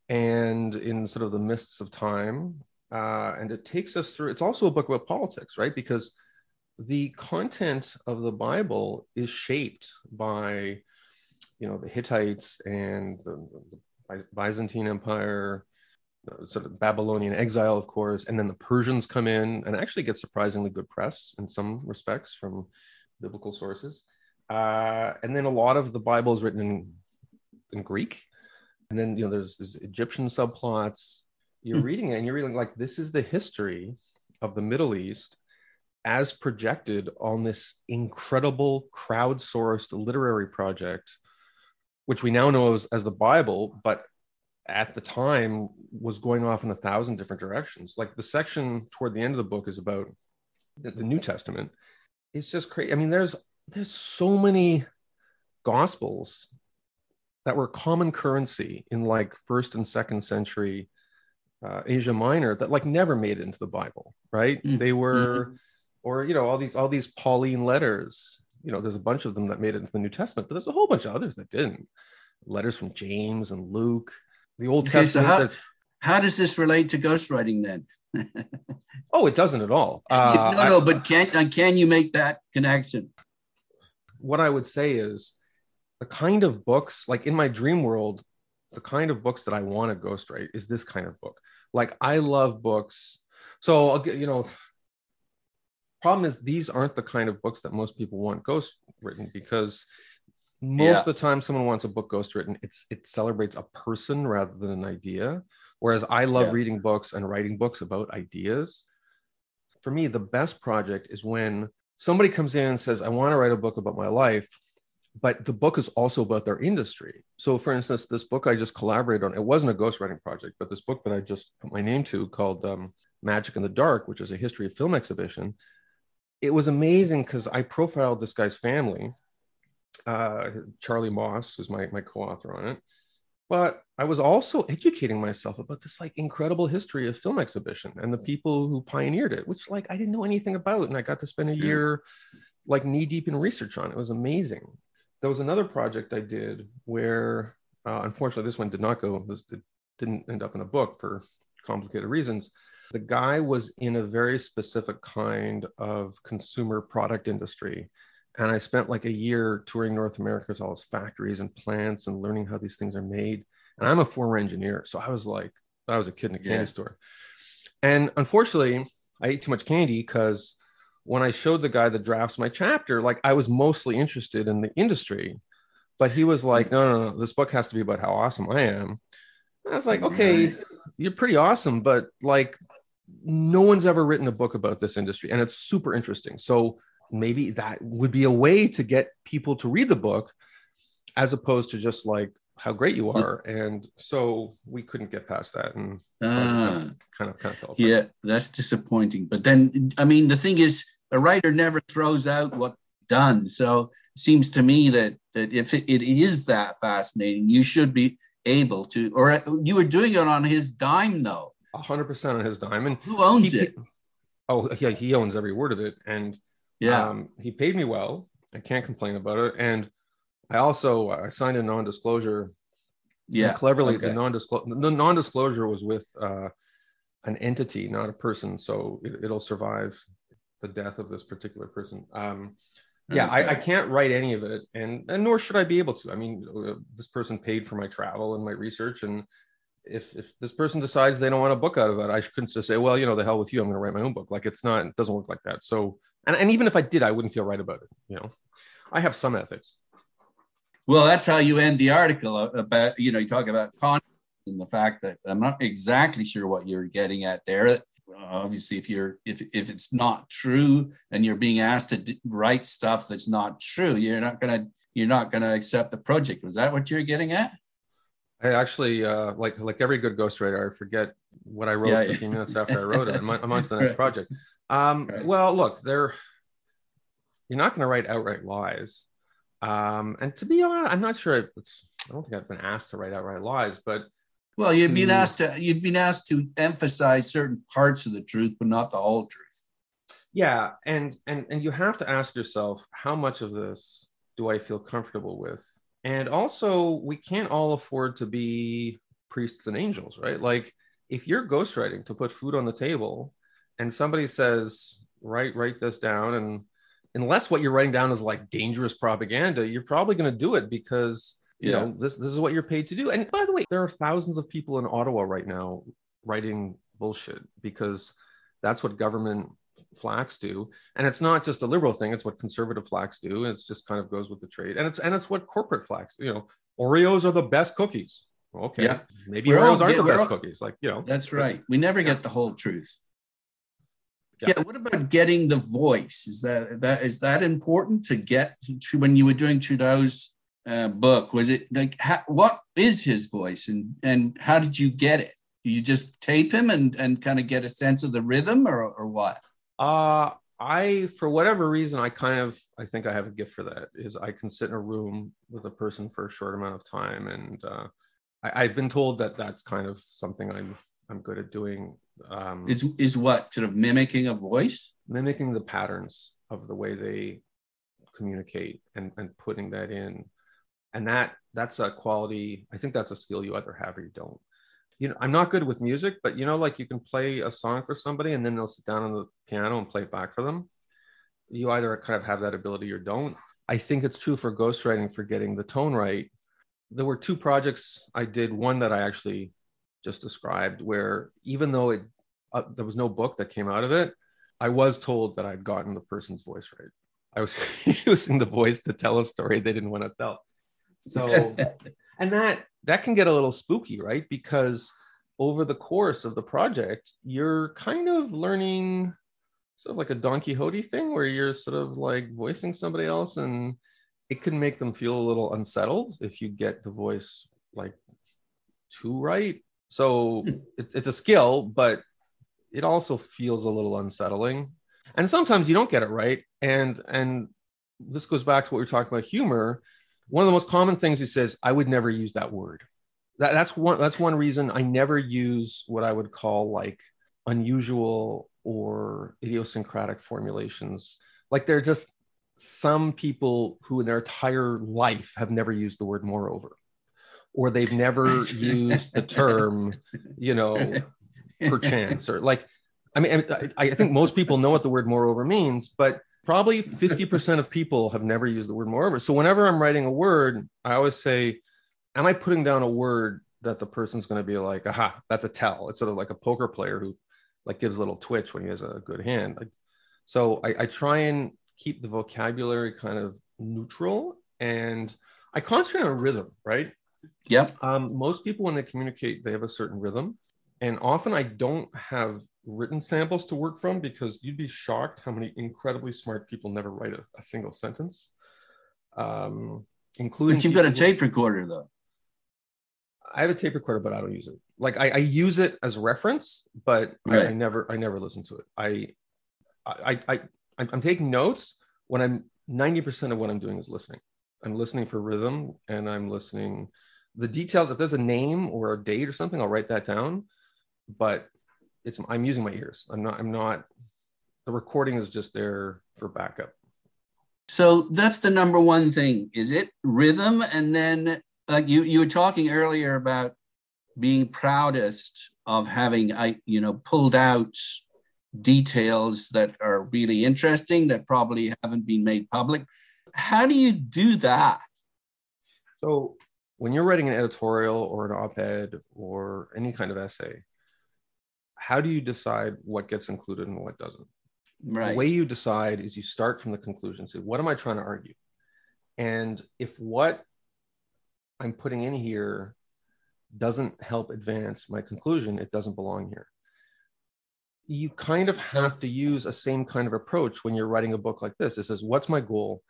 and in sort of the mists of time uh, and it takes us through it's also a book about politics right because the content of the Bible is shaped by, you know, the Hittites and the, the Byzantine Empire, sort of Babylonian exile, of course, and then the Persians come in and actually get surprisingly good press in some respects from biblical sources. Uh, and then a lot of the Bible is written in, in Greek. And then, you know, there's, there's Egyptian subplots. You're Hmm. reading it and you're reading like this is the history of the Middle East as projected on this incredible crowdsourced literary project, which we now know as, as the Bible, but at the time was going off in a thousand different directions. Like the section toward the end of the book is about the, the New Testament. It's just crazy. I mean, there's there's so many gospels that were common currency in like first and second century uh, Asia Minor that like never made it into the Bible, right? Mm. They were or you know all these all these pauline letters you know there's a bunch of them that made it into the new testament but there's a whole bunch of others that didn't letters from james and luke the old Okay, so testament how- How does this relate to ghostwriting then? [laughs] oh it doesn't at all [laughs] uh, no, no, but can uh, can you make that connection? what i would say is the kind of books like in my dream world the kind of books that i want to ghostwrite is this kind of book. Like i love books. So i'll get you know problem is these aren't the kind of books that most people want ghost written because most Yeah. of the time someone wants a book ghost written it's it celebrates a person rather than an idea. Whereas i love Yeah. reading books and writing books about ideas. For me the best project is when somebody comes in and says i want to write a book about my life but the book is also about their industry. So for instance this book i just collaborated on it wasn't a ghostwriting project but this book that i just put my name to called um, magic in the dark which is a history of film exhibition it was amazing because i profiled this guy's family. Uh, charlie moss who's my, my co-author on it. But i was also educating myself about this like incredible history of film exhibition and the people who pioneered it which like i didn't know anything about and i got to spend a year like knee deep in research on it. it was amazing there was another project i did where uh, unfortunately this one did not go this it didn't end up in a book for complicated reasons The guy was in a very specific kind of consumer product industry. And I spent like a year touring North America with all his factories and plants and learning how these things are made. And I'm a former engineer. So I was like, I was a kid in a candy yeah. store. And unfortunately, I ate too much candy because when I showed the guy the drafts my chapter, like I was mostly interested in the industry. But he was like, no, no, no, this book has to be about how awesome I am. And I was like, okay, you're pretty awesome, but like no one's ever written a book about this industry and it's super interesting. So maybe that would be a way to get people to read the book as opposed to just like how great you are. And so we couldn't get past that. And kind, of, kind of kind of felt yeah that's disappointing. But then i mean the thing is a writer never throws out what done. So it seems to me that that if it, it is that fascinating you should be able to or you were doing it on his dime though. 100% on his dime. And who owns he, it? Oh yeah he owns every word of it. And yeah. um, he paid me well. I can't complain about it. And I also I signed a non-disclosure. Yeah, cleverly okay. the non-disclosure the non-disclosure was with uh, an entity, not a person, so it, will survive the death of this particular person. Um, yeah, okay. I, I, can't write any of it, and and nor should I be able to. I mean, uh, this person paid for my travel and my research, and if if this person decides they don't want a book out of it, I couldn't just say, well, you know, the hell with you, I'm going to write my own book. Like it's not, it doesn't work like that. So, and and even if I did, I wouldn't feel right about it. You know, I have some ethics. Well, that's how you end the article about, you know, you talk about content and the fact that I'm not exactly sure what you're getting at there. Obviously, if you're if if it's not true and you're being asked to d- write stuff that's not true, you're not gonna you're not gonna accept the project. Was that what you're getting at? I actually uh, like like every good ghostwriter, I forget what I wrote yeah, 15 yeah. minutes after I wrote it. I'm, [laughs] I'm on to the next project. Um, right. Well, look, there you're not going to write outright lies. Um, and to be honest, I'm not sure it's, I don't think I've been asked to write outright lies, but well, you've to, been asked to you've been asked to emphasize certain parts of the truth, but not the whole truth. Yeah, and and and you have to ask yourself, how much of this do I feel comfortable with? And also, we can't all afford to be priests and angels, right? Like, if you're ghostwriting to put food on the table, and somebody says, "Write write this down," and unless what you're writing down is like dangerous propaganda, you're probably going to do it because you yeah. know this this is what you're paid to do. And by the way, there are thousands of people in Ottawa right now writing bullshit because that's what government flacks do. And it's not just a liberal thing it's what conservative flacks do it's just kind of goes with the trade. And it's and it's what corporate flacks you know oreos are the best cookies. Okay. Yeah. maybe we're oreos all, aren't the best all, cookies like you know. That's right. We never get the whole truth yeah. yeah. What about getting the voice? Is that that is that important to get to when you were doing Trudeau's uh, book? Was it like how, what is his voice and and how did you get it? Do you just tape him and and kind of get a sense of the rhythm or or what? Uh I for whatever reason I kind of I think I have a gift for that. Is I can sit in a room with a person for a short amount of time and. uh I, I've been told that that's kind of something I'm I'm good at doing um, is is what sort of mimicking a voice? Mimicking the patterns of the way they communicate and and putting that in. And that that's a quality i think that's a skill you either have or you don't. You know i'm not good with music but you know like you can play a song for somebody and then they'll sit down on the piano and play it back for them. You either kind of have that ability or don't. I think it's true for ghostwriting for getting the tone right. There were two projects i did one that i actually just described, where even though it uh, there was no book that came out of it, I was told that I'd gotten the person's voice right. I was [laughs] using the voice to tell a story they didn't want to tell. So, [laughs] and that that can get a little spooky, right? Because over the course of the project, you're kind of learning sort of like a Don Quixote thing where you're sort of like voicing somebody else and it can make them feel a little unsettled if you get the voice like too right so hmm. it, it's a skill, but it also feels a little unsettling. And sometimes you don't get it right. And and this goes back to what we are talking about humor. One of the most common things he says, I would never use that word. That, that's one that's one reason I never use what I would call like unusual or idiosyncratic formulations. Like they're just some people who in their entire life have never used the word moreover or they've never [laughs] used the term, you know, perchance, or like I mean, I, I think most people know what the word moreover means, but probably 50% of people have never used the word moreover. So whenever I'm writing a word, I always say, Am I putting down a word that the person's going to be like, aha, that's a tell? It's sort of like a poker player who like gives a little twitch when he has a good hand. Like, so I, I try and keep the vocabulary kind of neutral and I concentrate on rhythm, right? Yep. Um, most people, when they communicate, they have a certain rhythm. And often I don't have written samples to work from because you'd be shocked how many incredibly smart people never write a, a single sentence. Um, including but you've got a tape recorder though. I have a tape recorder, but I don't use it. Like I, I use it as reference, but right. I, I, never I never listen to it. I I I I'm taking notes when I'm 90% of what I'm doing is listening. I'm listening for rhythm and I'm listening the details. If there's a name or a date or something, I'll write that down. But it's I'm using my ears. I'm not I'm not the recording is just there for backup. So that's the number one thing, is it? Rhythm and then like you you were talking earlier about being proudest of having I you know pulled out details that are really interesting that probably haven't been made public. How do you do that? So when you're writing an editorial or an op-ed or any kind of essay, how do you decide what gets included and what doesn't? Right. The way you decide is you start from the conclusion. Say, what am I trying to argue? And if what I'm putting in here doesn't help advance my conclusion, it doesn't belong here. You kind of have to use a same kind of approach when you're writing a book like this. It says, What's my goal?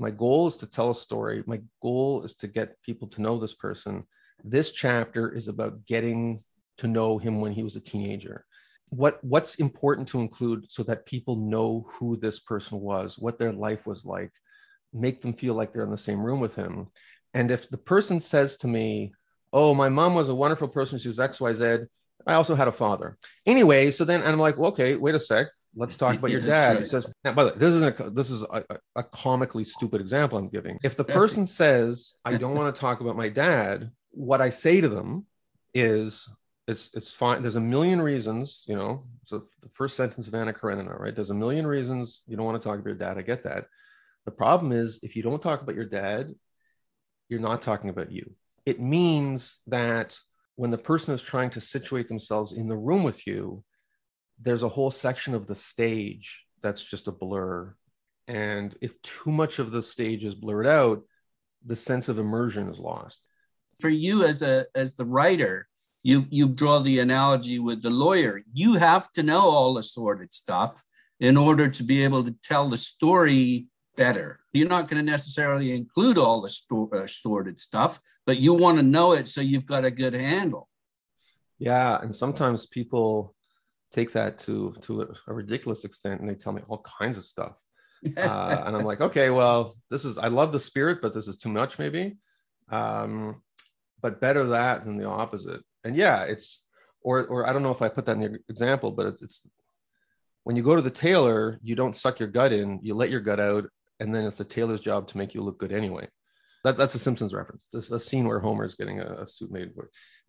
My goal is to tell a story. My goal is to get people to know this person. This chapter is about getting to know him when he was a teenager. What what's important to include so that people know who this person was what their life was like make them feel like they're in the same room with him. And if the person says to me oh my mom was a wonderful person. She was xyz i also had a father. Anyway so then i'm like well, okay wait a sec let's talk about your dad right. he says now, by the way this is a this is a, a comically stupid example i'm giving if the [laughs] person says i don't want to talk about my dad what i say to them is it's it's fine. There's a million reasons, you know. So the first sentence of Anna Karenina, right? There's a million reasons you don't want to talk about your dad. I get that. The problem is if you don't talk about your dad, you're not talking about you. It means that when the person is trying to situate themselves in the room with you, there's a whole section of the stage that's just a blur. And if too much of the stage is blurred out, the sense of immersion is lost. For you as a as the writer, you you draw the analogy with the lawyer you have to know all the sordid stuff in order to be able to tell the story better you're not going to necessarily include all the sto- uh, sordid stuff but you want to know it so you've got a good handle yeah and sometimes people take that to to a ridiculous extent and they tell me all kinds of stuff [laughs] uh, and i'm like okay well this is i love the spirit but this is too much maybe um, but better that than the opposite and yeah, it's or or I don't know if I put that in the example, but it's, it's when you go to the tailor, you don't suck your gut in, you let your gut out, and then it's the tailor's job to make you look good anyway. That's that's a Simpsons reference. This a scene where Homer is getting a, a suit made,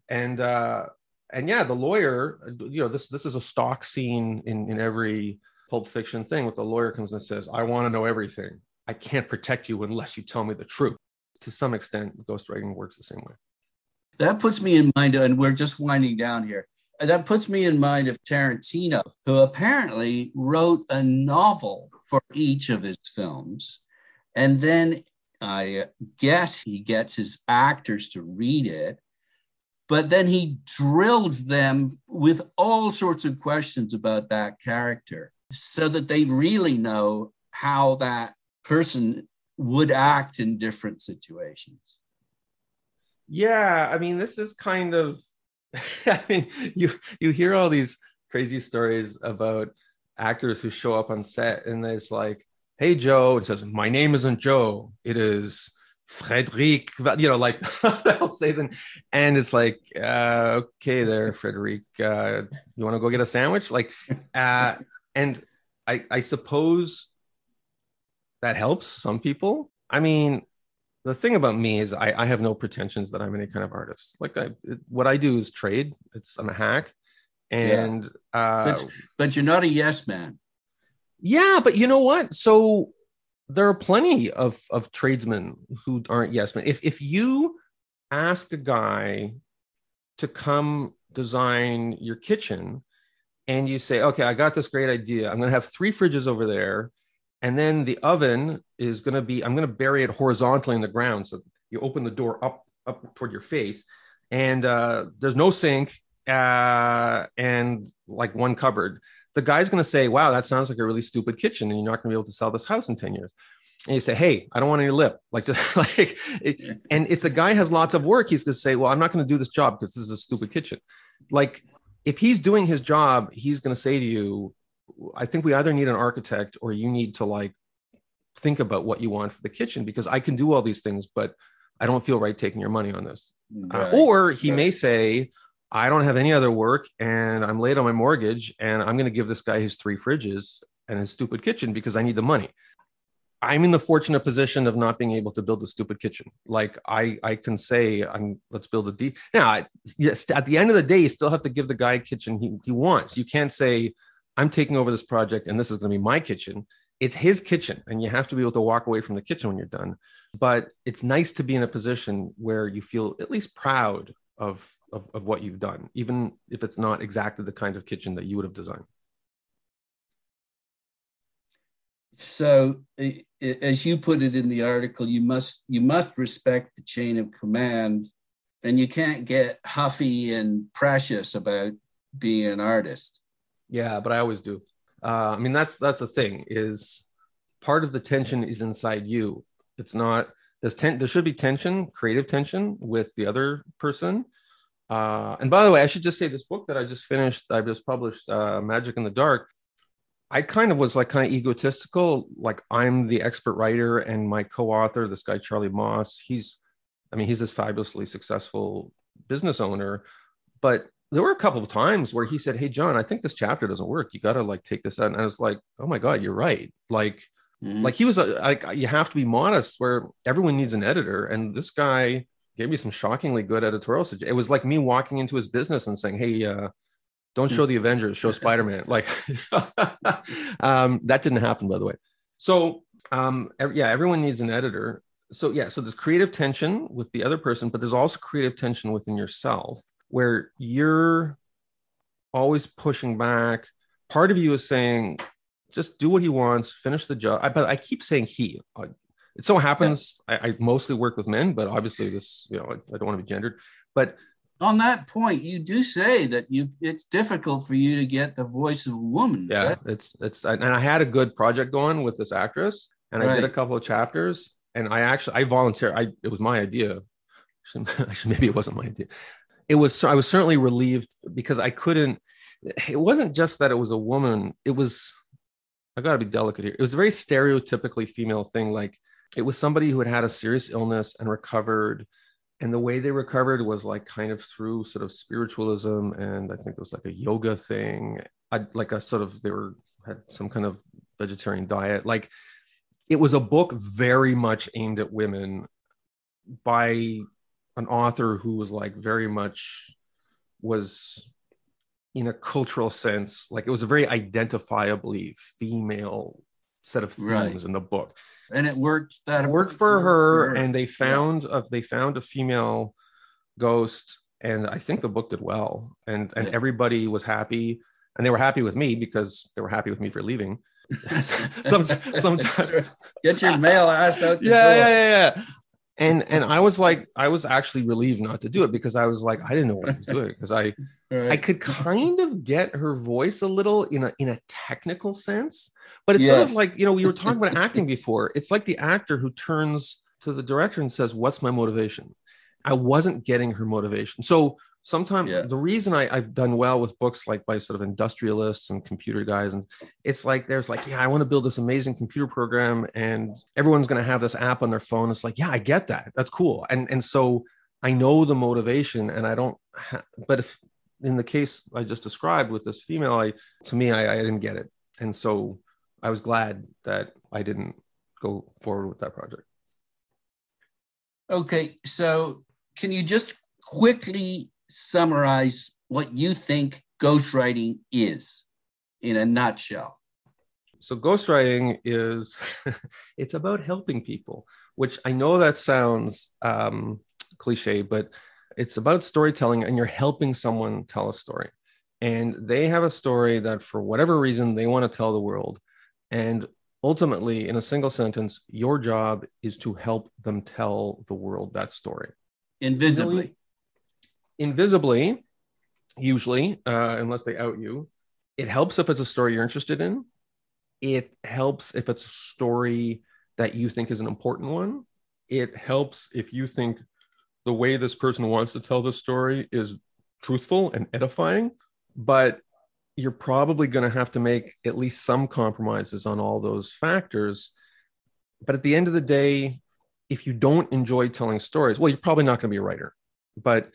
and uh, and yeah, the lawyer, you know, this this is a stock scene in in every pulp fiction thing. With the lawyer comes and says, "I want to know everything. I can't protect you unless you tell me the truth." To some extent, ghostwriting works the same way. That puts me in mind, and we're just winding down here. That puts me in mind of Tarantino, who apparently wrote a novel for each of his films. And then I guess he gets his actors to read it, but then he drills them with all sorts of questions about that character so that they really know how that person would act in different situations. Yeah i mean this is kind of [laughs] i mean you you hear all these crazy stories about actors who show up on set and it's like hey joe it says my name isn't joe it is Frederic, you know, like [laughs] I'll say then, and it's like, uh, okay, there, Frederic, uh, you want to go get a sandwich? Like, uh, and I, I suppose that helps some people. I mean, the thing about me is I, I have no pretensions that I'm any kind of artist. Like I, it, what I do is trade. It's I'm a hack, And yeah. uh, but, but you're not a yes man. Yeah, but you know what? So there are plenty of of tradesmen who aren't yes men. If if you ask a guy to come design your kitchen and you say, okay, I got this great idea. I'm going to have three fridges over there. And then the oven is going to be, I'm going to bury it horizontally in the ground. So you open the door up, up toward your face and uh, there's no sink uh, and like one cupboard. The guy's going to say, wow, that sounds like a really stupid kitchen. And you're not going to be able to sell this house in 10 years and you say, "Hey, I don't want any lip." [laughs] Like, just like, it, and if the guy has lots of work, he's going to say, "Well, I'm not going to do this job because this is a stupid kitchen." Like, if he's doing his job, he's going to say to you, "I think we either need an architect or you need to like think about what you want for the kitchen because I can do all these things, but I don't feel right taking your money on this." Uh, right. Uh, or he right. may say, I don't have any other work and I'm late on my mortgage and I'm going to give this guy his three fridges and his stupid kitchen because I need the money. I'm in the fortunate position of not being able to build a stupid kitchen. Like I, I can say, I'm let's build a D. Now, yes, at the end of the day, you still have to give the guy kitchen he, he wants. You can't say, I'm taking over this project and this is going to be my kitchen. It's his kitchen, and you have to be able to walk away from the kitchen when you're done. But it's nice to be in a position where you feel at least proud of, of, of what you've done, even if it's not exactly the kind of kitchen that you would have designed. so as you put it in the article you must you must respect the chain of command and you can't get huffy and precious about being an artist. Yeah but i always do. Uh, i mean that's that's the thing is part of the tension is inside you. It's not there's ten, there should be tension creative tension with the other person uh, and by the way i should just say this book that i just finished i just published uh, magic in the dark I kind of was like kind of egotistical, like I'm the expert writer, and my co-author, this guy Charlie Moss, he's, I mean, he's this fabulously successful business owner, but there were a couple of times where he said, "Hey, Jon, I think this chapter doesn't work. You got to like take this out." And I was like, "Oh my god, you're right." Like, mm-hmm. like he was a, like, you have to be modest. Where everyone needs an editor, and this guy gave me some shockingly good editorial. It was like me walking into his business and saying, "Hey, uh, don't show the Avengers, show Spider Man. [laughs] Like [laughs] um, that didn't happen, by the way. So um, every, yeah, everyone needs an editor. So yeah, so there's creative tension with the other person, but there's also creative tension within yourself where you're always pushing back. Part of you is saying, just do what he wants, finish the job. I, but I keep saying he. it so happens yeah. I, I, mostly work with men, but obviously this, you know, I, I don't want to be gendered. But on that point, you do say that you it's difficult for you to get the voice of a woman. Yeah, that- it's it's and I had a good project going with this actress, and right. I did a couple of chapters, and I actually I volunteered. I it was my idea. [laughs] Actually, maybe it wasn't my idea. It was. I was certainly relieved because I couldn't. It wasn't just that it was a woman. It was. I got to be delicate here. It was a very stereotypically female thing. Like it was somebody who had had a serious illness and recovered and the way they recovered was like kind of through sort of spiritualism and i think there was like a yoga thing I, like a sort of they were had some kind of vegetarian diet like it was a book very much aimed at women by an author who was like very much was in a cultural sense like it was a very identifiably female set of themes right. in the book and it worked. That it worked for her, and they found yeah. a, they found a female ghost, and I think the book did well, and and yeah. everybody was happy, and they were happy with me because they were happy with me for leaving. [laughs] some, [laughs] sometimes get your male ass out. yeah, door. yeah, yeah, yeah. And and I was like, I was actually relieved not to do it because I was like, I didn't know what I was doing because I [laughs] right. I could kind of get her voice a little in a in a technical sense but it's yes. sort of like, you know, we were talking about [laughs] acting before. It's like the actor who turns to the director and says, What's my motivation? I wasn't getting her motivation. So sometimes yeah. the reason I, have done well with books like by sort of industrialists and computer guys, and it's like there's like, yeah, I want to build this amazing computer program, and everyone's going to have this app on their phone. It's like, yeah, I get that. That's cool. And and so I know the motivation, and I don't. Ha- but if in the case I just described with this female, I to me I, I didn't get it, and so I was glad that I didn't go forward with that project. Okay, so can you just quickly summarize what you think ghostwriting is in a nutshell? So ghostwriting is [laughs] it's about helping people, which I know that sounds um, cliche, but it's about storytelling and you're helping someone tell a story. And they have a story that for whatever reason they want to tell the world. And ultimately, in a single sentence, your job is to help them tell the world that story. Invisibly. Invisibly, usually, uh, unless they out you. It helps if it's a story you're interested in. It helps if it's a story that you think is an important one. It helps if you think the way this person wants to tell the story is truthful and edifying. But you're probably going to have to make at least some compromises on all those factors. But at the end of the day, if you don't enjoy telling stories, well, you're probably not going to be a writer. But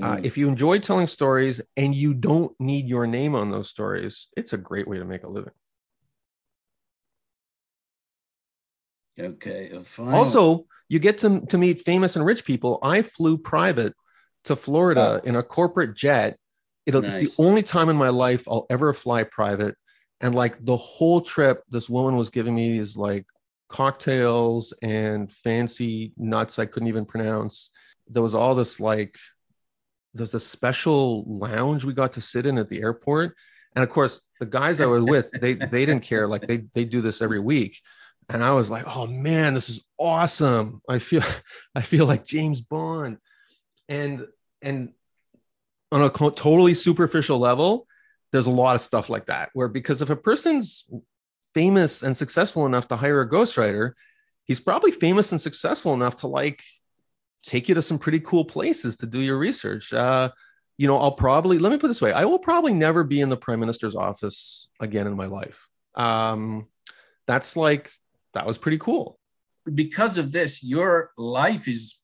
uh, mm. if you enjoy telling stories and you don't need your name on those stories, it's a great way to make a living. Okay. Also, you get to, to meet famous and rich people. I flew private to Florida oh. in a corporate jet. It'll, nice. It's the only time in my life I'll ever fly private. And like the whole trip, this woman was giving me these like cocktails and fancy nuts I couldn't even pronounce. There was all this like there's a special lounge we got to sit in at the airport. And of course the guys i was with they they didn't care. Like they they do this every week. And i was like oh man this is awesome. I feel [laughs] i feel like james bond. And and on a totally superficial level there's a lot of stuff like that where because if a person's famous and successful enough to hire a ghostwriter he's probably famous and successful enough to like take you to some pretty cool places to do your research. Uh, you know, I'll probably let me put this way: I will probably never be in the prime minister's office again in my life. Um, that's like that was pretty cool. Because of this, your life is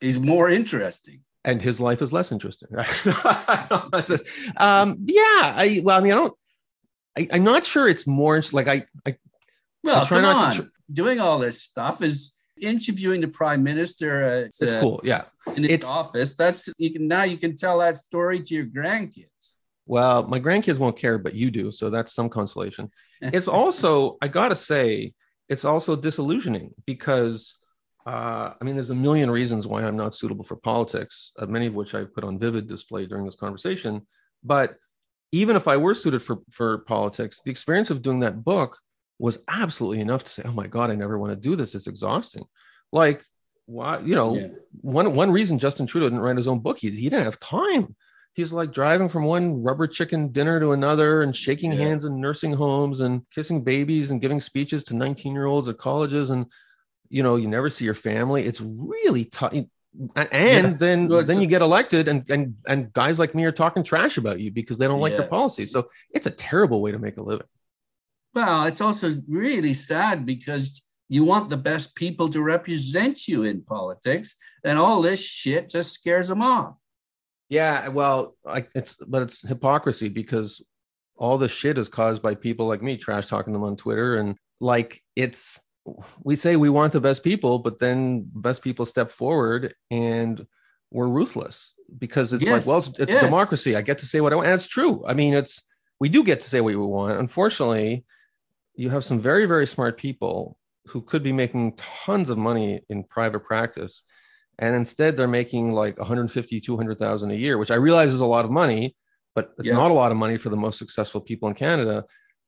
is more interesting, and his life is less interesting. [laughs] um, yeah, I well, I mean, I don't. I, am not sure it's more like I. I well, come on. Tr- Doing all this stuff is interviewing the prime minister. Uh, it's uh, cool. Yeah, in his it's, office. That's you can now you can tell that story to your grandkids. Well, my grandkids won't care, but you do, so that's some consolation. [laughs] it's also, I gotta say, it's also disillusioning because. Uh, I mean, there's a million reasons why I'm not suitable for politics, uh, many of which I've put on vivid display during this conversation. But even if I were suited for, for politics, the experience of doing that book was absolutely enough to say, "Oh my God, I never want to do this. It's exhausting." Like, why? You know, yeah. one one reason Justin Trudeau didn't write his own book, he, he didn't have time. He's like driving from one rubber chicken dinner to another, and shaking yeah. hands in nursing homes, and kissing babies, and giving speeches to nineteen year olds at colleges, and you know, you never see your family. It's really tough. And yeah. then well, then you get elected, and and and guys like me are talking trash about you because they don't like your policy. So it's a terrible way to make a living. Well, it's also really sad because you want the best people to represent you in politics, and all this shit just scares them off. Yeah, well, I, it's but it's hypocrisy because all the shit is caused by people like me trash talking them on Twitter, and like it's we say we want the best people, but then best people step forward and we're ruthless because it's yes, like, well, it's, it's yes. democracy. I get to say what I want, and it's true. I mean, it's we do get to say what we want. Unfortunately, you have some very very smart people who could be making tons of money in private practice and instead they're making like 150 200,000 a year which i realize is a lot of money but it's yeah. not a lot of money for the most successful people in canada.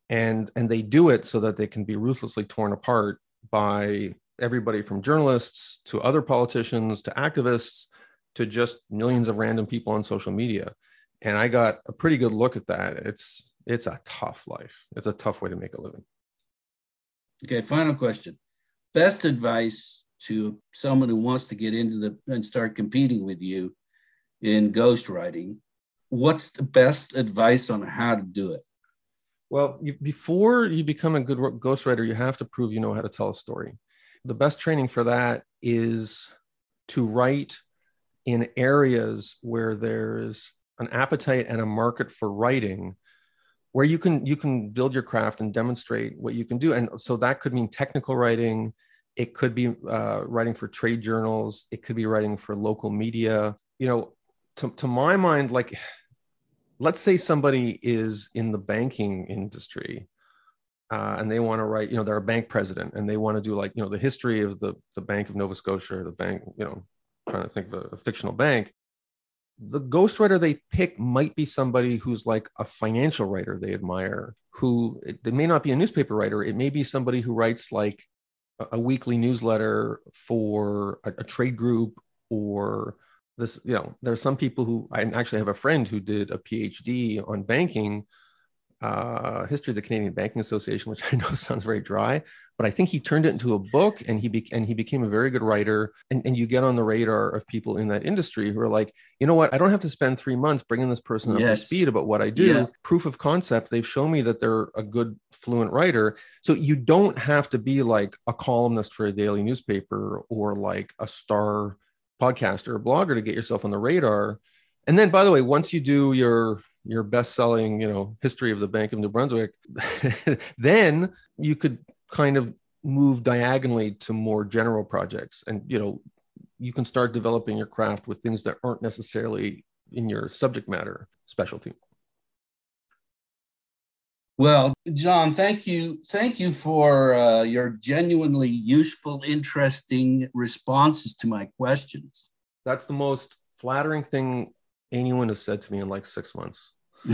And and they do it so that they can be ruthlessly torn apart by everybody from journalists to other politicians to activists to just millions of random people on social media. And i got a pretty good look at that. It's it's a tough life. It's a tough way to make a living Okay, final question. Best advice to someone who wants to get into the and start competing with you in ghostwriting. What's the best advice on how to do it? Well, you, before you become a good ghostwriter, you have to prove you know how to tell a story. The best training for that is to write in areas where there's an appetite and a market for writing where you can you can build your craft and demonstrate what you can do. And so that could mean technical writing. It could be uh, writing for trade journals. It could be writing for local media. You know to, to my mind like let's say somebody is in the banking industry uh, and they want to write, you know, they're a bank president and they want to do like, you know, the history of the, the Bank of Nova Scotia or the bank, you know, trying to think of a, a fictional bank. The ghostwriter they pick might be somebody who's like a financial writer they admire, who it, may not be a newspaper writer. It may be somebody who writes like a, a weekly newsletter for a, a trade group or this, you know, there are some people who I actually have a friend who did a PhD on banking uh, history of the Canadian Banking Association, which [laughs] I know sounds very dry, but I think he turned it into a book, and he be- and he became a very good writer. And, and you get on the radar of people in that industry who are like, you know what, I don't have to spend three months bringing this person up Yes. to speed about what I do. Yeah. Proof of concept. They've shown me that they're a good fluent writer. So you don't have to be like a columnist for a daily newspaper or like a star podcaster or blogger to get yourself on the radar. And then, by the way, once you do your your best-selling, you know, history of the Bank of New Brunswick, [laughs] then you could kind of move diagonally to more general projects, and you know, you can start developing your craft with things that aren't necessarily in your subject matter specialty. Well, Jon, thank you. Thank you for uh, your genuinely useful, interesting responses to my questions. That's the most flattering thing anyone has said to me in like six months. [laughs]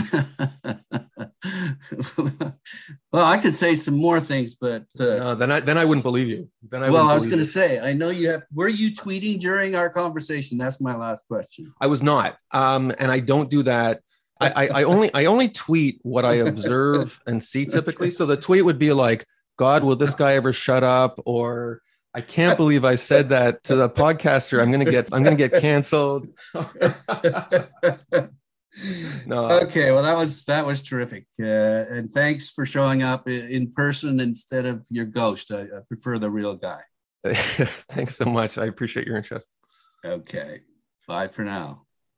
well, I could say some more things, but uh, No, then I then I wouldn't believe you. Then I well, I was going to say, I know you have. Were you tweeting during our conversation? That's my last question. I was not, um, and I don't do that. I, I, I only I only tweet what I observe and see [laughs] typically. So the tweet would be like, "God, will this guy ever shut up?" or "I can't believe I said that to the podcaster. I'm gonna get I'm gonna get canceled." [laughs] no, Okay, well, that was that was terrific, uh, and thanks for showing up in person instead of your ghost. I, I prefer the real guy. [laughs] thanks so much. I appreciate your interest. Okay, bye for now.